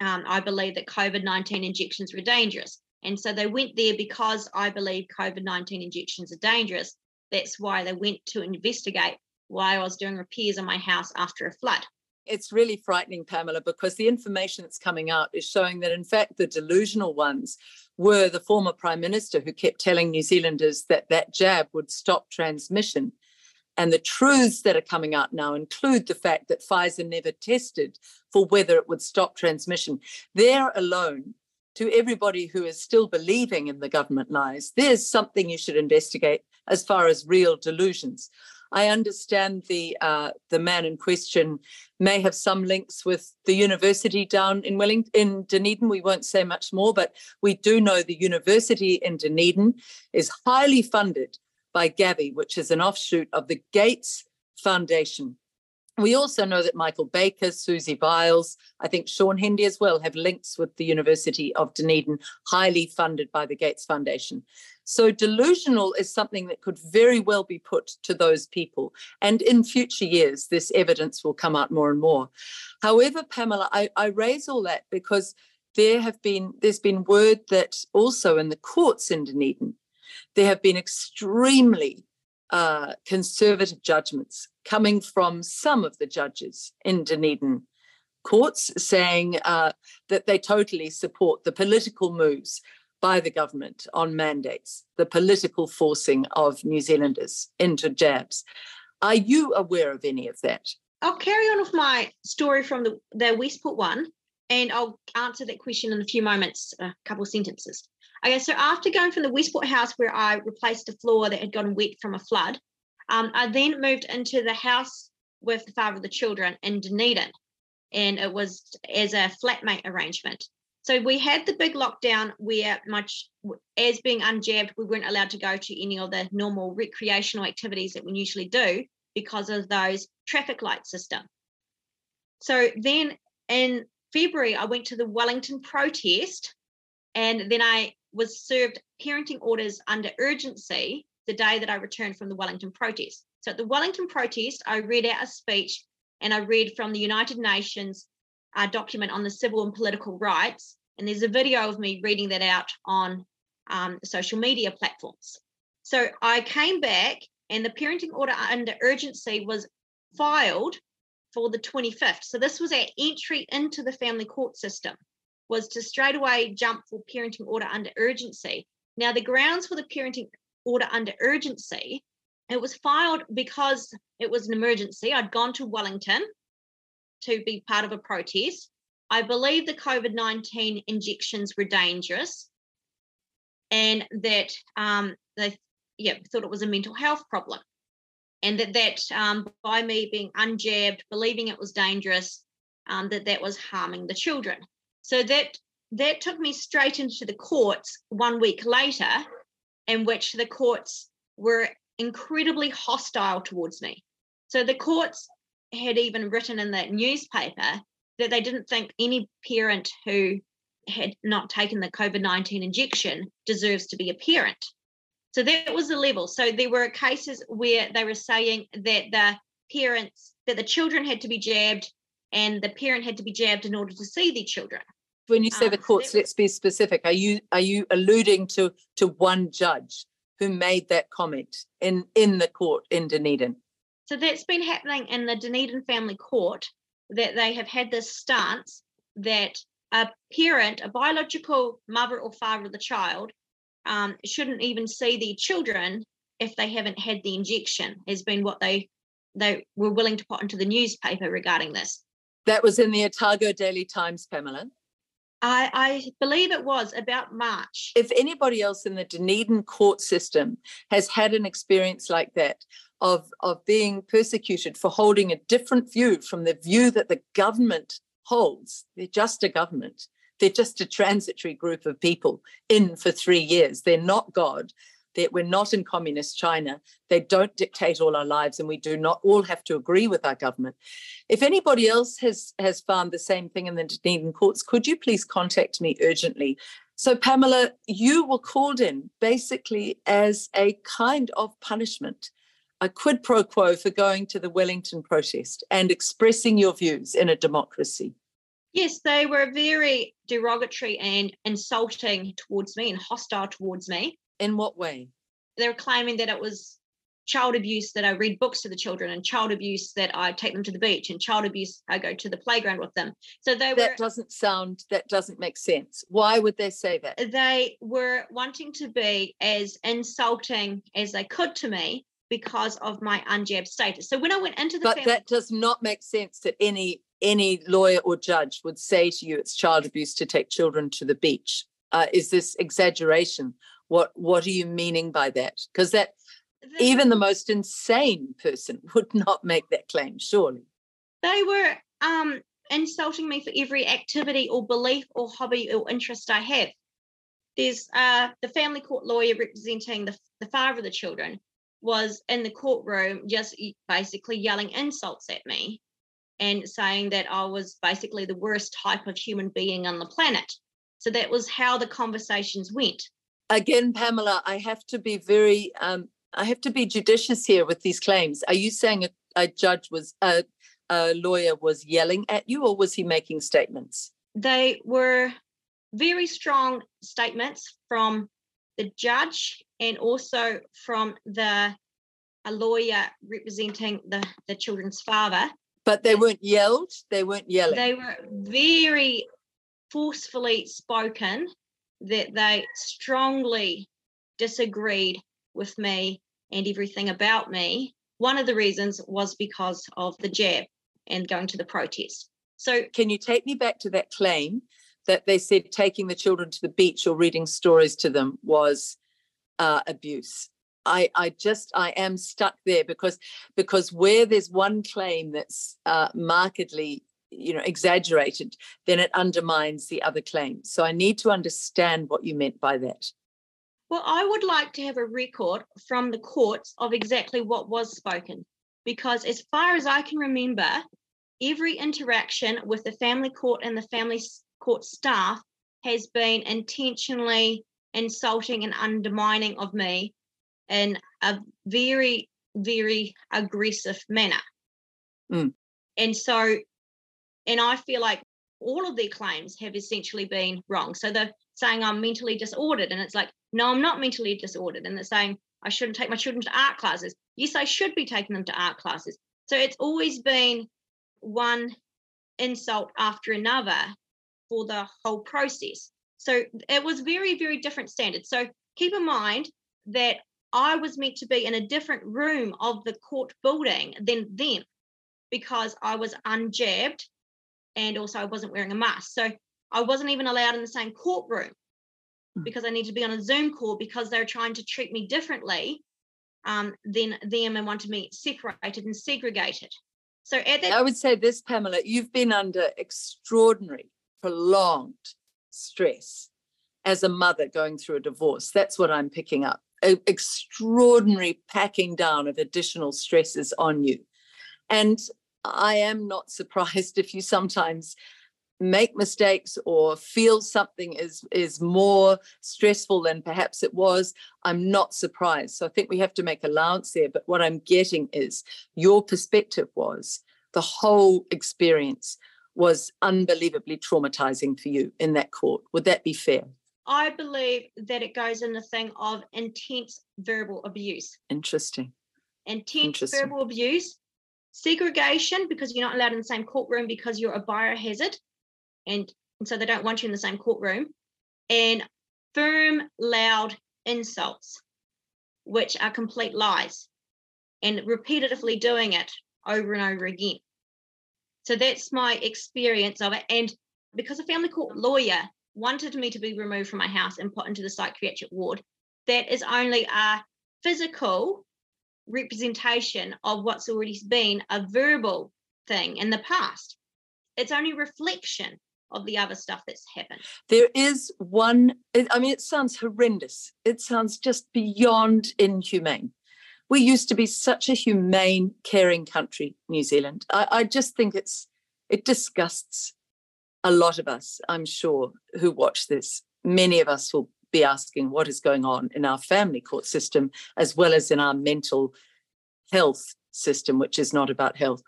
[SPEAKER 2] um, I believe that COVID 19 injections were dangerous. And so they went there because I believe COVID 19 injections are dangerous. That's why they went to investigate why I was doing repairs on my house after a flood.
[SPEAKER 1] It's really frightening, Pamela, because the information that's coming out is showing that, in fact, the delusional ones were the former Prime Minister who kept telling New Zealanders that that jab would stop transmission. And the truths that are coming out now include the fact that Pfizer never tested for whether it would stop transmission. There alone, to everybody who is still believing in the government lies, there's something you should investigate as far as real delusions. I understand the uh, the man in question may have some links with the university down in Wellington, in Dunedin. We won't say much more, but we do know the university in Dunedin is highly funded by Gavi, which is an offshoot of the Gates Foundation. We also know that Michael Baker, Siouxsie Wiles, I think Shaun Hendy as well, have links with the University of Dunedin, highly funded by the Gates Foundation. So delusional is something that could very well be put to those people. And in future years, this evidence will come out more and more. However, Pamela, I, I raise all that because there have been there's been word that also in the courts in Dunedin, there have been extremely uh, conservative judgments coming from some of the judges in Dunedin courts saying uh, that they totally support the political moves by the government on mandates, the political forcing of New Zealanders into jabs. Are you aware of any of that?
[SPEAKER 2] I'll carry on with my story from the, the Westport one, and I'll answer that question in a few moments, a couple of sentences. Okay, so after going from the Westport house where I replaced a floor that had gotten wet from a flood, um, I then moved into the house with the father of the children in Dunedin, and it was as a flatmate arrangement. So we had the big lockdown where much as being unjabbed, we weren't allowed to go to any of the normal recreational activities that we usually do because of those traffic light system. So then in February, I went to the Wellington protest and then I was served parenting orders under urgency the day that I returned from the Wellington protest. So at the Wellington protest, I read out a speech and I read from the United Nations uh, document on the civil and political rights. And there's a video of me reading that out on um, social media platforms. So I came back and the parenting order under urgency was filed for the 25th. So this was our entry into the family court system, was to straight away jump for parenting order under urgency. Now the grounds for the parenting order under urgency, it was filed because it was an emergency. I'd gone to Wellington to be part of a protest. I believe the COVID 19 injections were dangerous and that um, they yeah, thought it was a mental health problem. And that, that um, by me being unjabbed, believing it was dangerous, um, that that was harming the children. So that that took me straight into the courts one week later, in which the courts were incredibly hostile towards me. So the courts had even written in that newspaper that they didn't think any parent who had not taken the COVID 19 injection deserves to be a parent. So that was the level. So there were cases where they were saying that the parents, that the children had to be jabbed and the parent had to be jabbed in order to see their children.
[SPEAKER 1] When you say um, the courts, let's be specific. Are you are you alluding to to one judge who made that comment in in the court in Dunedin?
[SPEAKER 2] So that's been happening in the Dunedin family court that they have had this stance that a parent, a biological mother or father of the child, um, shouldn't even see their children if they haven't had the injection, has been what they they were willing to put into the newspaper regarding this.
[SPEAKER 1] That was in the Otago Daily Times, Pamela.
[SPEAKER 2] I, I, believe it was about March.
[SPEAKER 1] If anybody else in the Dunedin court system has had an experience like that, of, of being persecuted for holding a different view from the view that the government holds. They're just a government. They're just a transitory group of people in for three years. They're not God. They're, we're not in communist China. They don't dictate all our lives, and we do not all have to agree with our government. If anybody else has, has found the same thing in the Dunedin courts, could you please contact me urgently? So, Pamela, you were called in basically as a kind of punishment a quid pro quo for going to the Wellington protest and expressing your views in a democracy.
[SPEAKER 2] Yes, they were very derogatory and insulting towards me and hostile towards me.
[SPEAKER 1] In what way?
[SPEAKER 2] They were claiming that it was child abuse that I read books to the children and child abuse that I take them to the beach and child abuse I go to the playground with them. So they
[SPEAKER 1] were That doesn't sound that doesn't make sense. Why would they say that?
[SPEAKER 2] They were wanting to be as insulting as they could to me because of my unjabbed status. So when I went into the
[SPEAKER 1] but family- that does not make sense that any any lawyer or judge would say to you it's child abuse to take children to the beach. Uh, is this exaggeration? What what are you meaning by that? Because that even the most insane person (laughs) would not make that claim, surely.
[SPEAKER 2] They were um, insulting me for every activity or belief or hobby or interest I have. There's uh, the family court lawyer representing the, the father of the children was in the courtroom just basically yelling insults at me and saying that I was basically the worst type of human being on the planet. So that was how the conversations went.
[SPEAKER 1] Again, Pamela, I have to be very, um, I have to be judicious here with these claims. Are you saying a, a judge was, a, a lawyer was yelling at you, or was he making statements?
[SPEAKER 2] They were very strong statements from the judge and also from the a lawyer representing the, the children's father.
[SPEAKER 1] But they weren't yelled, they weren't yelling.
[SPEAKER 2] They were very forcefully spoken that they strongly disagreed with me and everything about me. One of the reasons was because of the jab. and going to the protest. So,
[SPEAKER 1] can you take me back to that claim that they said taking the children to the beach or reading stories to them was uh, abuse? I, I just I am stuck there because because where there's one claim that's uh, markedly you know exaggerated, then it undermines the other claims. So I need to understand what you meant by that.
[SPEAKER 2] Well, I would like to have a record from the courts of exactly what was spoken, because as far as I can remember, every interaction with the family court and the family court staff has been intentionally insulting and undermining of me in a very, very aggressive manner.
[SPEAKER 1] Mm.
[SPEAKER 2] And so, and I feel like all of their claims have essentially been wrong. So they're saying I'm mentally disordered, and it's like, no, I'm not mentally disordered. And they're saying I shouldn't take my children to art classes. Yes, I should be taking them to art classes. So it's always been one insult after another for the whole process. So it was very, very different standards. So keep in mind that I was meant to be in a different room of the court building than them because I was unjabbed and also I wasn't wearing a mask. So I wasn't even allowed in the same courtroom hmm. because I needed to be on a Zoom call because they were trying to treat me differently um, than them and wanted me separated and segregated. So at that,
[SPEAKER 1] I would say this, Pamela, you've been under extraordinary, prolonged stress as a mother going through a divorce. That's what I'm picking up a extraordinary packing down of additional stresses on you. And I am not (laughs) surprised if you sometimes make mistakes or feel something is is more stressful than perhaps it was. I'm not surprised. So i think we have to make allowance there. But what i'm getting is your perspective was the whole experience was unbelievably traumatizing for you in that court. Would that be fair
[SPEAKER 2] I believe that it goes in the thing of intense verbal abuse.
[SPEAKER 1] Interesting.
[SPEAKER 2] Intense Interesting. verbal abuse, segregation because you're not allowed in the same courtroom because you're a biohazard, and, and so they don't want you in the same courtroom, and firm, loud insults, which are complete lies, and repetitively doing it over and over again. So that's my experience of it. And because a family court lawyer wanted me to be removed from my house and put into the psychiatric ward, that is only a physical representation of what's already been a verbal thing in the past. It's only reflection of the other stuff that's happened.
[SPEAKER 1] There is one, I mean, it sounds horrendous. It sounds just beyond inhumane. We used to be such a humane, caring country, New Zealand. I, I just think it's, it disgusts a lot of us, I'm sure, who watch this, many of us will be asking what is going on in our family court system as well as in our mental health system, which is not about health.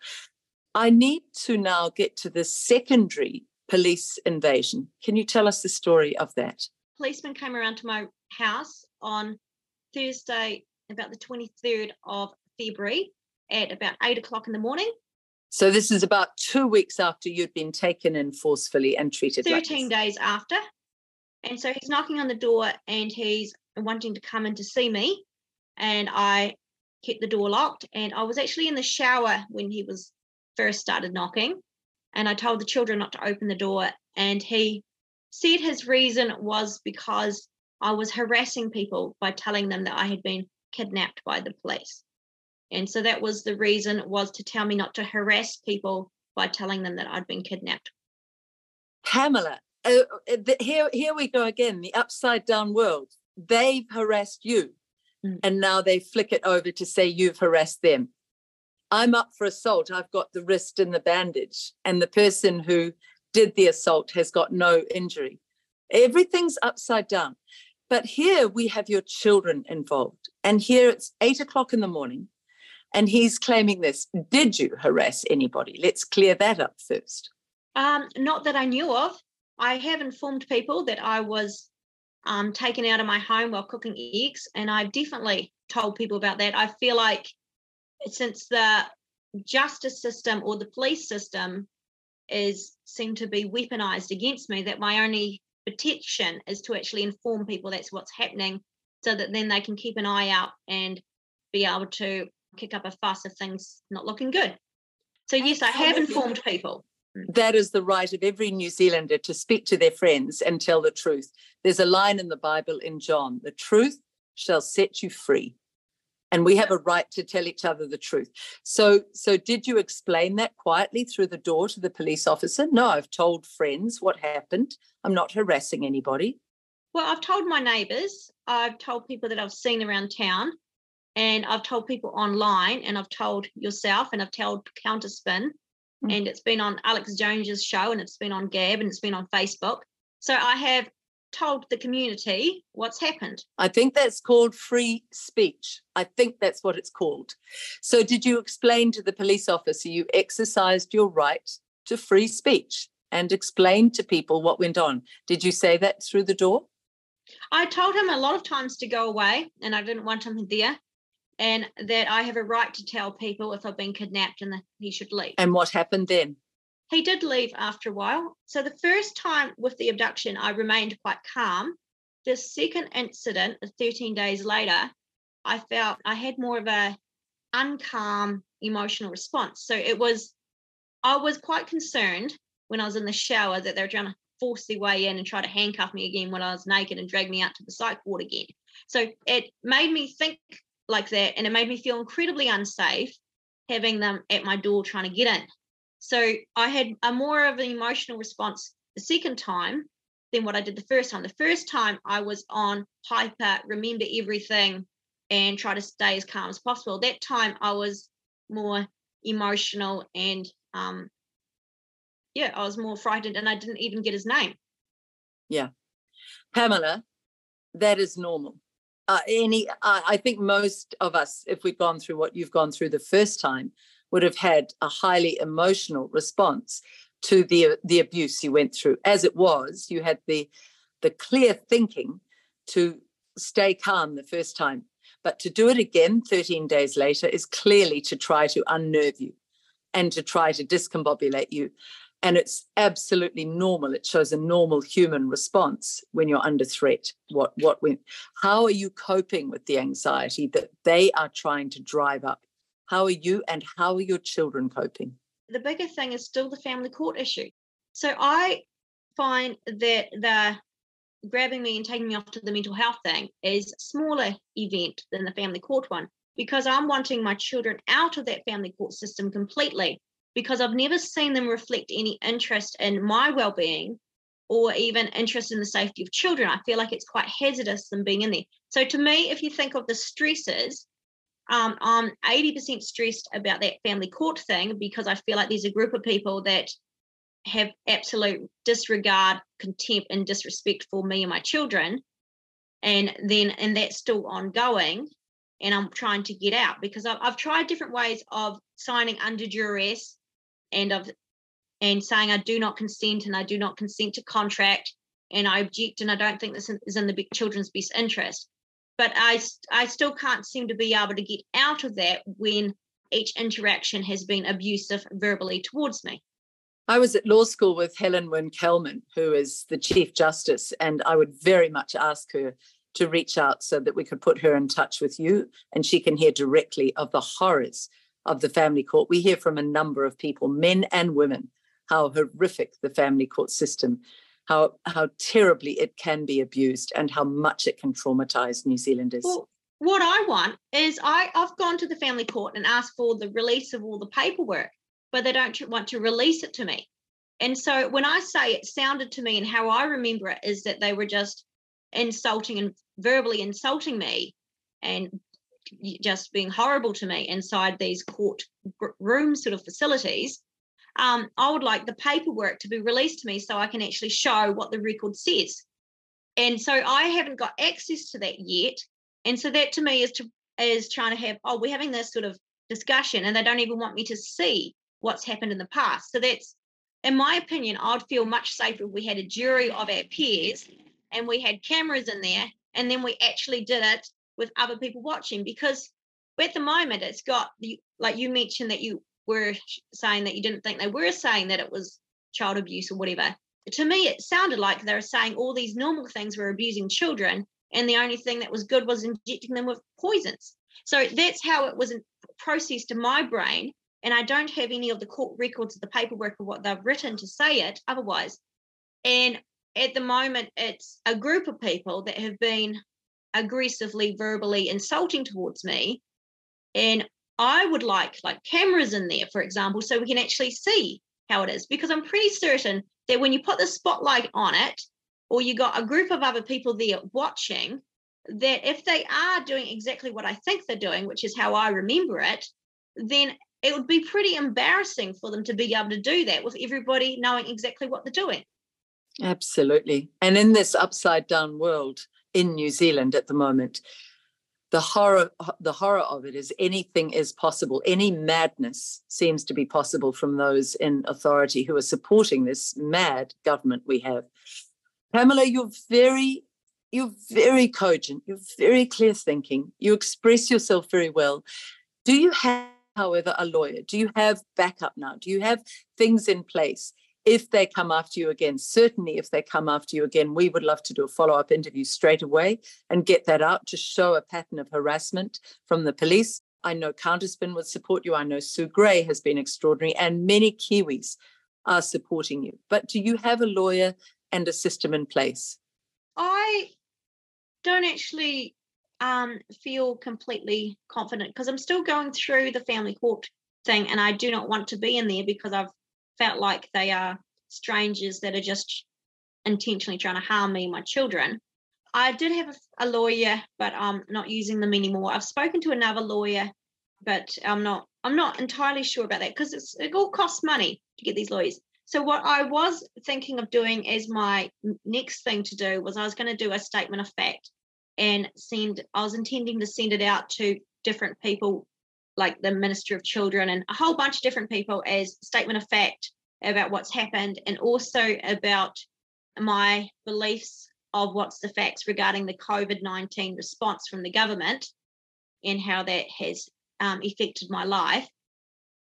[SPEAKER 1] I need to now get to the secondary police invasion. Can you tell us the story of that?
[SPEAKER 2] Policemen came around to my house on Thursday, about the 23rd of February, at about eight o'clock in the morning.
[SPEAKER 1] So this is about two weeks after you'd been taken in forcefully and treated.
[SPEAKER 2] 13
[SPEAKER 1] like
[SPEAKER 2] days after. And so he's knocking on the door and he's wanting to come in to see me. And I kept the door locked. And I was actually in the shower when he was first started knocking. And I told the children not to open the door. And he said his reason was because I was harassing people by telling them that I had been kidnapped by the police. And so that was the reason was to tell me not to harass people by telling them that I'd been kidnapped.
[SPEAKER 1] Pamela, uh, uh here, here we go again, the upside down world. They've harassed you, mm. and now they flick it over to say you've harassed them. I'm up for assault. I've got the wrist and the bandage, and the person who did the assault has got no injury. Everything's upside down. But here we have your children involved. And here it's eight o'clock in the morning. And he's claiming this. Did you harass anybody? Let's clear that up first.
[SPEAKER 2] Um, not that I knew of. I have informed people that I was um, taken out of my home while cooking eggs, and I've definitely told people about that. I feel like since the justice system or the police system is seem to be weaponized against me, that my only protection is to actually inform people that's what's happening, so that then they can keep an eye out and be able to kick up a fuss if things not looking good. So yes, I have informed people. Mm.
[SPEAKER 1] That is the right of every New Zealander to speak to their friends and tell the truth. There's a line in the Bible in John the truth shall set you free. And we have a right to tell each other the truth. So, so did you explain that quietly through the door to the police officer? No, I've told friends what happened. I'm not harassing anybody.
[SPEAKER 2] Well, I've told my neighbours, I've told people that I've seen around town, and I've told people online, and I've told yourself, and I've told Counterspin, mm. and it's been on Alex Jones's show, and it's been on Gab, and it's been on Facebook. So I have told the community what's happened.
[SPEAKER 1] I think that's called free speech. I think that's what it's called. So, did you explain to the police officer you exercised your right to free speech and explain to people what went on? Did you say that through the door?
[SPEAKER 2] I told him a lot of times to go away and I didn't want him there. And that I have a right to tell people if I've been kidnapped and that he should leave.
[SPEAKER 1] And what happened then?
[SPEAKER 2] He did leave after a while. So the first time with the abduction, I remained quite calm. The second incident, 13 days later, I felt I had more of a uncalm emotional response. So it was, I was quite concerned when I was in the shower that they were trying to force their way in and try to handcuff me again when I was naked and drag me out to the psych ward again. So it made me think like that and it made me feel incredibly unsafe having them at my door trying to get in. So I had a more of an emotional response the second time than what I did the first time. The first time I was on hyper, remember everything and try to stay as calm as possible. That time I was more emotional and um, yeah, I was more frightened and I didn't even get his name.
[SPEAKER 1] Yeah. Pamela, that is normal. Uh, any, uh, I think most of us, if we've gone through what you've gone through the first time, would have had a highly emotional response to the the abuse you went through. As it was, you had the the clear thinking to stay calm the first time, but to do it again 13 days later is clearly to try to unnerve you and to try to discombobulate you and it's absolutely normal. It shows a normal human response when you're under threat. What what went how are you coping with the anxiety that they are trying to drive up? How are you and how are your children coping?
[SPEAKER 2] The bigger thing is still the family court issue. So i find that the grabbing me and taking me off to the mental health thing is a smaller event than the family court one because i'm wanting my children out of that family court system completely because I've never seen them reflect any interest in my well-being or even interest in the safety of children. I feel like it's quite hazardous them being in there. So to me, if you think of the stresses, um, I'm 80% stressed about that family court thing because I feel like there's a group of people that have absolute disregard, contempt, and disrespect for me and my children. And then, and that's still ongoing. And I'm trying to get out because I've, I've tried different ways of signing under duress and of and saying I do not consent and I do not consent to contract and I object and I don't think this is in the children's best interest. But I I still can't seem to be able to get out of that when each interaction has been abusive verbally towards me.
[SPEAKER 1] I was at law school with Helen Winkelmann, who is the Chief Justice, and I would very much ask her to reach out so that we could put her in touch with you and she can hear directly of the horrors of the family court. We hear from a number of people, men and women, how horrific the family court system, how how terribly it can be abused, and how much it can traumatize New Zealanders.
[SPEAKER 2] Well, what I want is I I've gone to the family court and asked for the release of all the paperwork, but they don't want to release it to me. And so when I say it sounded to me and how I remember it is that they were just insulting and verbally insulting me and just being horrible to me inside these court room sort of facilities. Um, I would like the paperwork to be released to me so I can actually show what the record says. And so I haven't got access to that yet. And so that to me is to is trying to have, oh, we're having this sort of discussion and they don't even want me to see what's happened in the past. So that's in my opinion, I'd feel much safer if we had a jury of our peers and we had cameras in there and then we actually did it with other people watching because at the moment it's got the like you mentioned that you were saying that you didn't think they were saying that it was child abuse or whatever to me it sounded like they were saying all these normal things were abusing children and the only thing that was good was injecting them with poisons so that's how it was processed in my brain and I don't have any of the court records of the paperwork of what they've written to say it otherwise. And at the moment, it's a group of people that have been aggressively, verbally insulting towards me. And I would like like cameras in there, for example, so we can actually see how it is. Because I'm pretty certain that when you put the spotlight on it, or you got a group of other people there watching, that if they are doing exactly what I think they're doing, which is how I remember it, then it would be pretty embarrassing for them to be able to do that with everybody knowing exactly what they're doing.
[SPEAKER 1] Absolutely. And in this upside down world in New Zealand at the moment, the horror the horror of it is anything is possible. Any madness seems to be possible from those in authority who are supporting this mad government we have. Pamela you're very you're very cogent you're very clear thinking you express yourself very well. Do you have however a lawyer? Do you have backup now? Do you have things in place if they come after you again, certainly if they come after you again, we would love to do a follow up interview straight away and get that out to show a pattern of harassment from the police. I know Counterspin would support you. I know Sue Grey has been extraordinary, and many Kiwis are supporting you. But do you have a lawyer and a system in place?
[SPEAKER 2] I don't actually um, feel completely confident because I'm still going through the family court thing, and I do not want to be in there because I've felt like they are strangers that are just intentionally trying to harm me and my children. I did have a, lawyer, but I'm not using them anymore. I've spoken to another lawyer, but I'm not I'm not entirely sure about that because it all costs money to get these lawyers. So what I was thinking of doing as my next thing to do was I was going to do a statement of fact and send I was intending to send it out to different people like the Minister of Children and a whole bunch of different people as statement of fact about what's happened and also about my beliefs of what's the facts regarding the COVID 19 response from the government and how that has um, affected my life.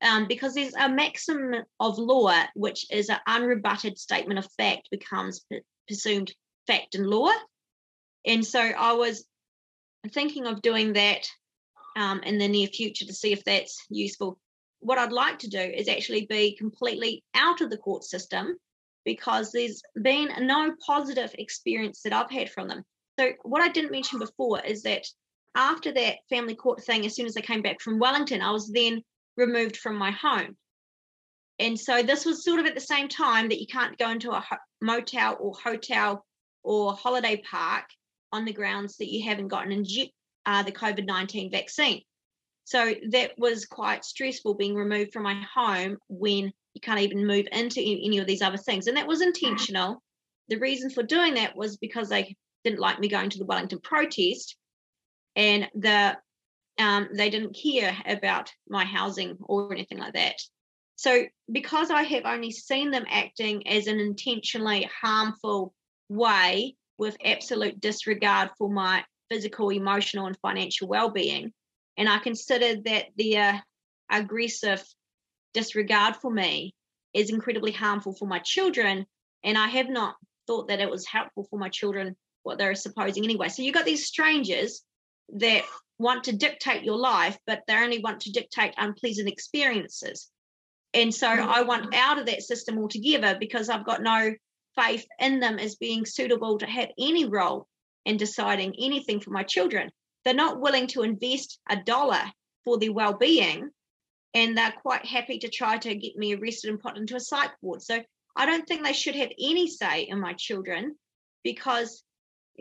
[SPEAKER 2] Um, because there's a maxim of law, which is an unrebutted statement of fact, becomes presumed fact in law. And so I was thinking of doing that um, in the near future to see if that's useful. What I'd like to do is actually be completely out of the court system because there's been no positive experience that I've had from them. So, what I didn't mention before is that after that family court thing, as soon as I came back from Wellington, I was then removed from my home. And so, this was sort of at the same time that you can't go into a motel or hotel or holiday park on the grounds that you haven't gotten inject, uh, the COVID 19 vaccine. So that was quite stressful being removed from my home when you can't even move into any of these other things. And that was intentional. The reason for doing that was because they didn't like me going to the Wellington protest and the um, they didn't care about my housing or anything like that. So, because I have only seen them acting as an intentionally harmful way with absolute disregard for my physical, emotional, and financial well-being. And I consider that their aggressive disregard for me is incredibly harmful for my children. And I have not thought that it was helpful for my children what they're supposing anyway. So you've got these strangers that want to dictate your life, but they only want to dictate unpleasant experiences. And so mm. I want out of that system altogether because I've got no faith in them as being suitable to have any role in deciding anything for my children. They're not willing to invest a dollar for their well-being, and they're quite happy to try to get me arrested and put into a psych ward. So I don't think they should have any say in my children because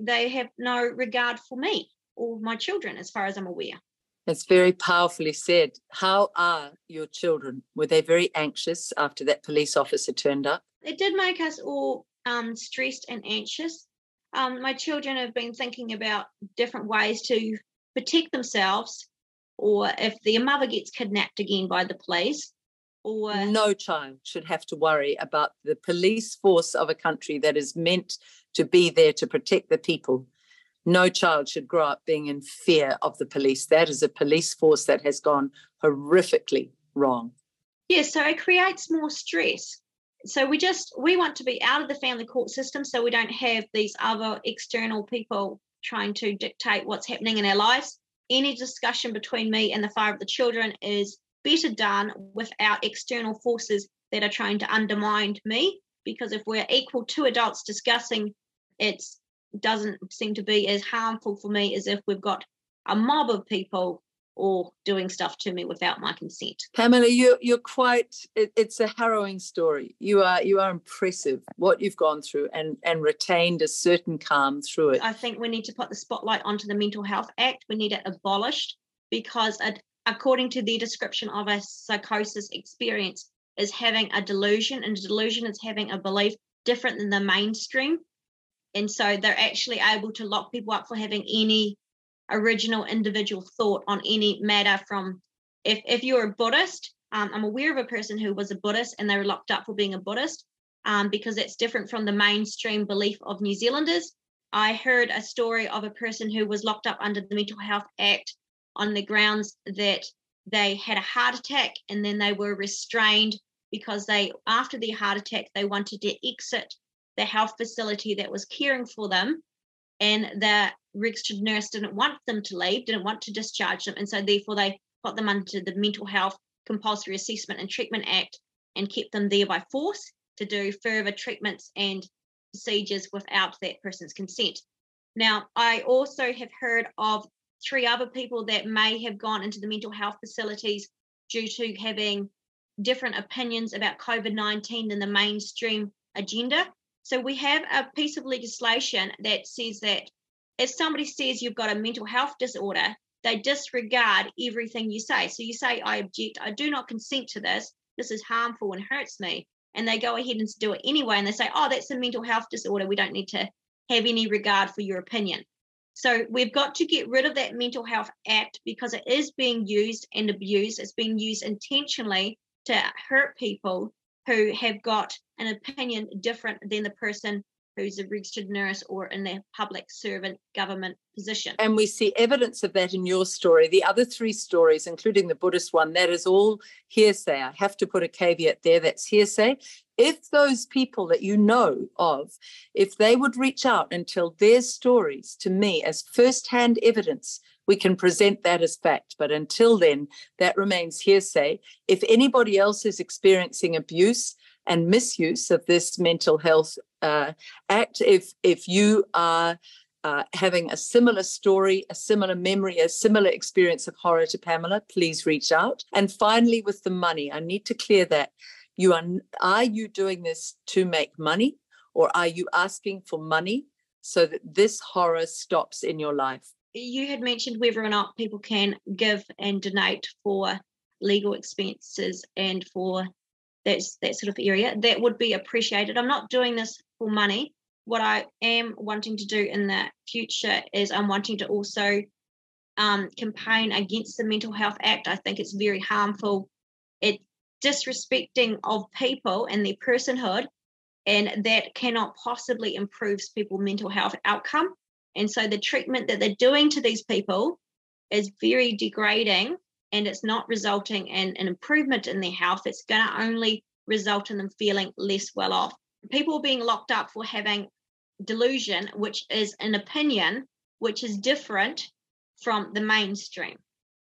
[SPEAKER 2] they have no regard for me or my children, as far as I'm aware.
[SPEAKER 1] It's very powerfully said. How are your children? Were they very anxious after that police officer turned up?
[SPEAKER 2] It did make us all um, stressed and anxious um, my children have been thinking about different ways to protect themselves, or if their mother gets kidnapped again by the police, or
[SPEAKER 1] no child should have to worry about the police force of a country that is meant to be there to protect the people. No child should grow up being in fear of the police. That is a police force that has gone horrifically wrong.
[SPEAKER 2] Yes, yeah, so it creates more stress so we just we want to be out of the family court system so we don't have these other external people trying to dictate what's happening in our lives any discussion between me and the father of the children is better done without external forces that are trying to undermine me. Because if we're equal to adults discussing, it doesn't seem to be as harmful for me as if we've got a mob of people or doing stuff to me without my consent.
[SPEAKER 1] Pamela, you you're quite it, it's a harrowing story. You are you are impressive what you've gone through and and retained a certain calm through it.
[SPEAKER 2] I think we need to put the spotlight onto the Mental Health Act. We need it abolished because it, according to the description of a psychosis experience is having a delusion and a delusion is having a belief different than the mainstream. And so they're actually able to lock people up for having any original individual thought on any matter from if if you're a buddhist um, i'm aware of a person who was a buddhist and they were locked up for being a buddhist um, because it's different from the mainstream belief of new zealanders. I heard a story of a person who was locked up under the mental health act on the grounds that they had a heart attack and then they were restrained because they after their heart attack they wanted to exit the health facility that was caring for them and the registered nurse didn't want them to leave, didn't want to discharge them, and so therefore they put them under the Mental Health Compulsory Assessment and Treatment Act and kept them there by force to do further treatments and procedures without that person's consent. Now, I also have heard of three other people that may have gone into the mental health facilities due to having different opinions about COVID 19 than the mainstream agenda. So we have a piece of legislation that says that if somebody says you've got a mental health disorder, they disregard everything you say. So you say, I object, I do not consent to this, this is harmful and hurts me. And they go ahead and do it anyway. And they say, oh, that's a mental health disorder. We don't need to have any regard for your opinion. So we've got to get rid of that Mental Health Act because it is being used and abused. It's being used intentionally to hurt people who have got an opinion different than the person who's a registered nurse or in a public servant government position.
[SPEAKER 1] And we see evidence of that in your story. The other three stories, including the Buddhist one, that is all hearsay. I have to put a caveat there that's hearsay. If those people that you know of, if they would reach out and tell their stories to me as firsthand evidence, we can present that as fact. But until then, that remains hearsay. If anybody else is experiencing abuse and misuse of this mental health uh, act, if if you are uh, having a similar story, a similar memory, a similar experience of horror to Pamela, please reach out. And finally, with the money, I need to clear that. You are are you doing this to make money, or are you asking for money so that this horror stops in your life?
[SPEAKER 2] you had mentioned whether or not people can give and donate for legal expenses and for that, that sort of area. That would be appreciated. I'm not doing this for money. What I am wanting to do in the future is I'm wanting to also um, campaign against the Mental Health Act. I think it's very harmful. It's disrespecting of people and their personhood, and that cannot possibly improve people's mental health outcome. And so the treatment that they're doing to these people is very degrading and it's not resulting in an improvement in their health. It's going to only result in them feeling less well off. People being locked up for having delusion, which is an opinion which is different from the mainstream.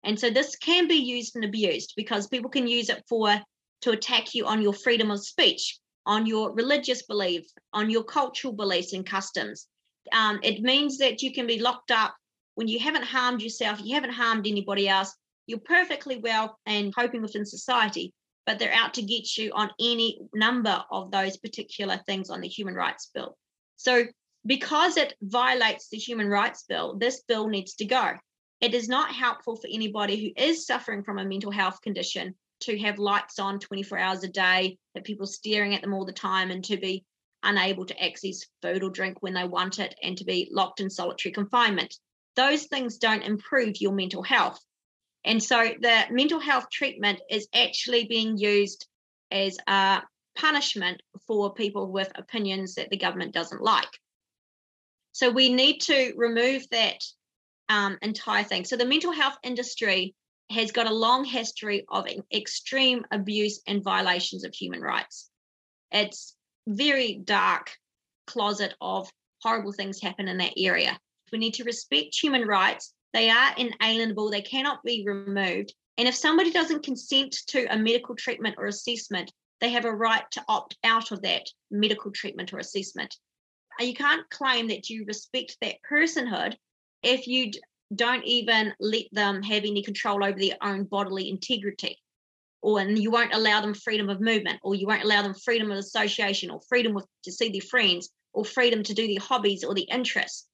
[SPEAKER 2] And so this can be used and abused because people can use it for to attack you on your freedom of speech, on your religious belief, on your cultural beliefs and customs. Um, it means that you can be locked up when you haven't harmed yourself, you haven't harmed anybody else, you're perfectly well and coping within society, but they're out to get you on any number of those particular things on the Human Rights Bill. So, because it violates the Human Rights Bill, this bill needs to go. It is not helpful for anybody who is suffering from a mental health condition to have lights on 24 hours a day, that people staring at them all the time, and to be unable to access food or drink when they want it, and to be locked in solitary confinement. Those things don't improve your mental health. And so the mental health treatment is actually being used as a punishment for people with opinions that the government doesn't like. So we need to remove that um, entire thing. So the mental health industry has got a long history of extreme abuse and violations of human rights. It's very dark closet of horrible things happen in that area. We need to respect human rights They are inalienable, they cannot be removed. And if somebody doesn't consent to a medical treatment or assessment, they have a right to opt out of that medical treatment or assessment. Uh, you can't claim that you respect that personhood if you don't even let them have any control over their own bodily integrity or and you won't allow them freedom of movement or you won't allow them freedom of association or freedom of, to see their friends or freedom to do their hobbies or their interests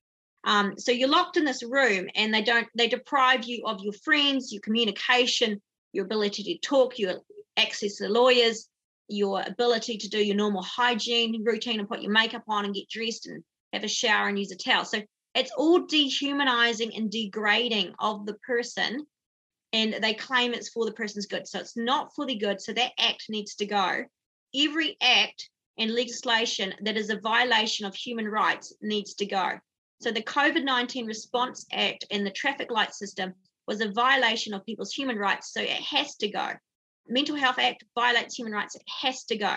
[SPEAKER 2] um, so you're locked in this room and they don't they deprive you of your friends your communication your ability to talk your access to lawyers your ability to do your normal hygiene routine and put your makeup on and get dressed and have a shower and use a towel. So it's all dehumanizing and degrading of the person and they claim it's for the person's good. So it's not for the good. So that act needs to go. Every act and legislation that is a violation of human rights needs to go so the covid-19 response act and the traffic light system was a violation of people's human rights so it has to go mental health act violates human rights it has to go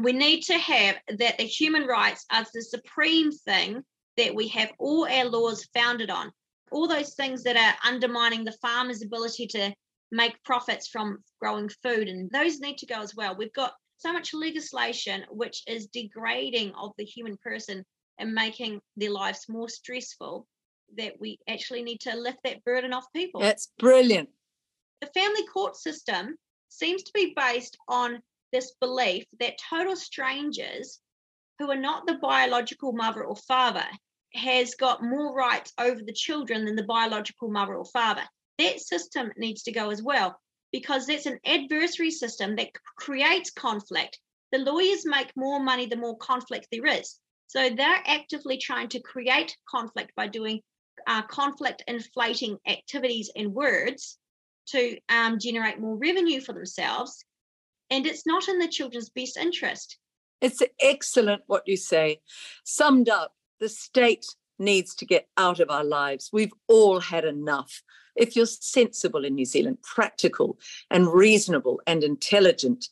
[SPEAKER 2] we need to have that the human rights are the supreme thing that we have all our laws founded on. All those things that are undermining the farmer's ability to make profits from growing food, and those need to go as well. We've got so much legislation which is degrading of the human person and making their lives more stressful that we actually need to lift that burden off people.
[SPEAKER 1] That's brilliant.
[SPEAKER 2] The family court system seems to be based on this belief that total strangers who are not the biological mother or father has got more rights over the children than the biological mother or father. That system needs to go as well because that's an adversary system that creates conflict. The lawyers make more money the more conflict there is. So they're actively trying to create conflict by doing uh, conflict inflating activities and words to um, generate more revenue for themselves. And it's not in the children's best interest.
[SPEAKER 1] It's excellent what you say. Summed up, the state needs to get out of our lives. We've all had enough. If you're sensible in New Zealand, practical and reasonable and intelligent,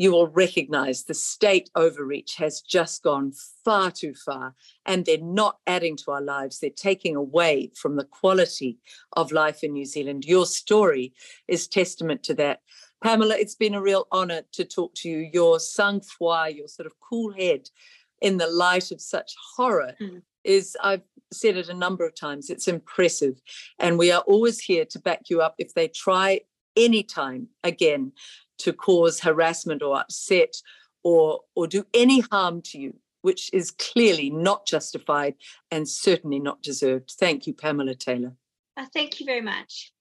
[SPEAKER 1] you will recognize the state overreach has just gone far too far and they're not adding to our lives. They're taking away from the quality of life in New Zealand. Your story is testament to that. Pamela, it's been a real honor to talk to you. Your sang froid, your sort of cool head in the light of such horror mm. is I've said it a number of times, it's impressive. And we are always here to back you up if they try any time again to cause harassment or upset or or do any harm to you which is clearly not justified and certainly not deserved. Thank you pamela taylor.
[SPEAKER 2] Uh, thank you very much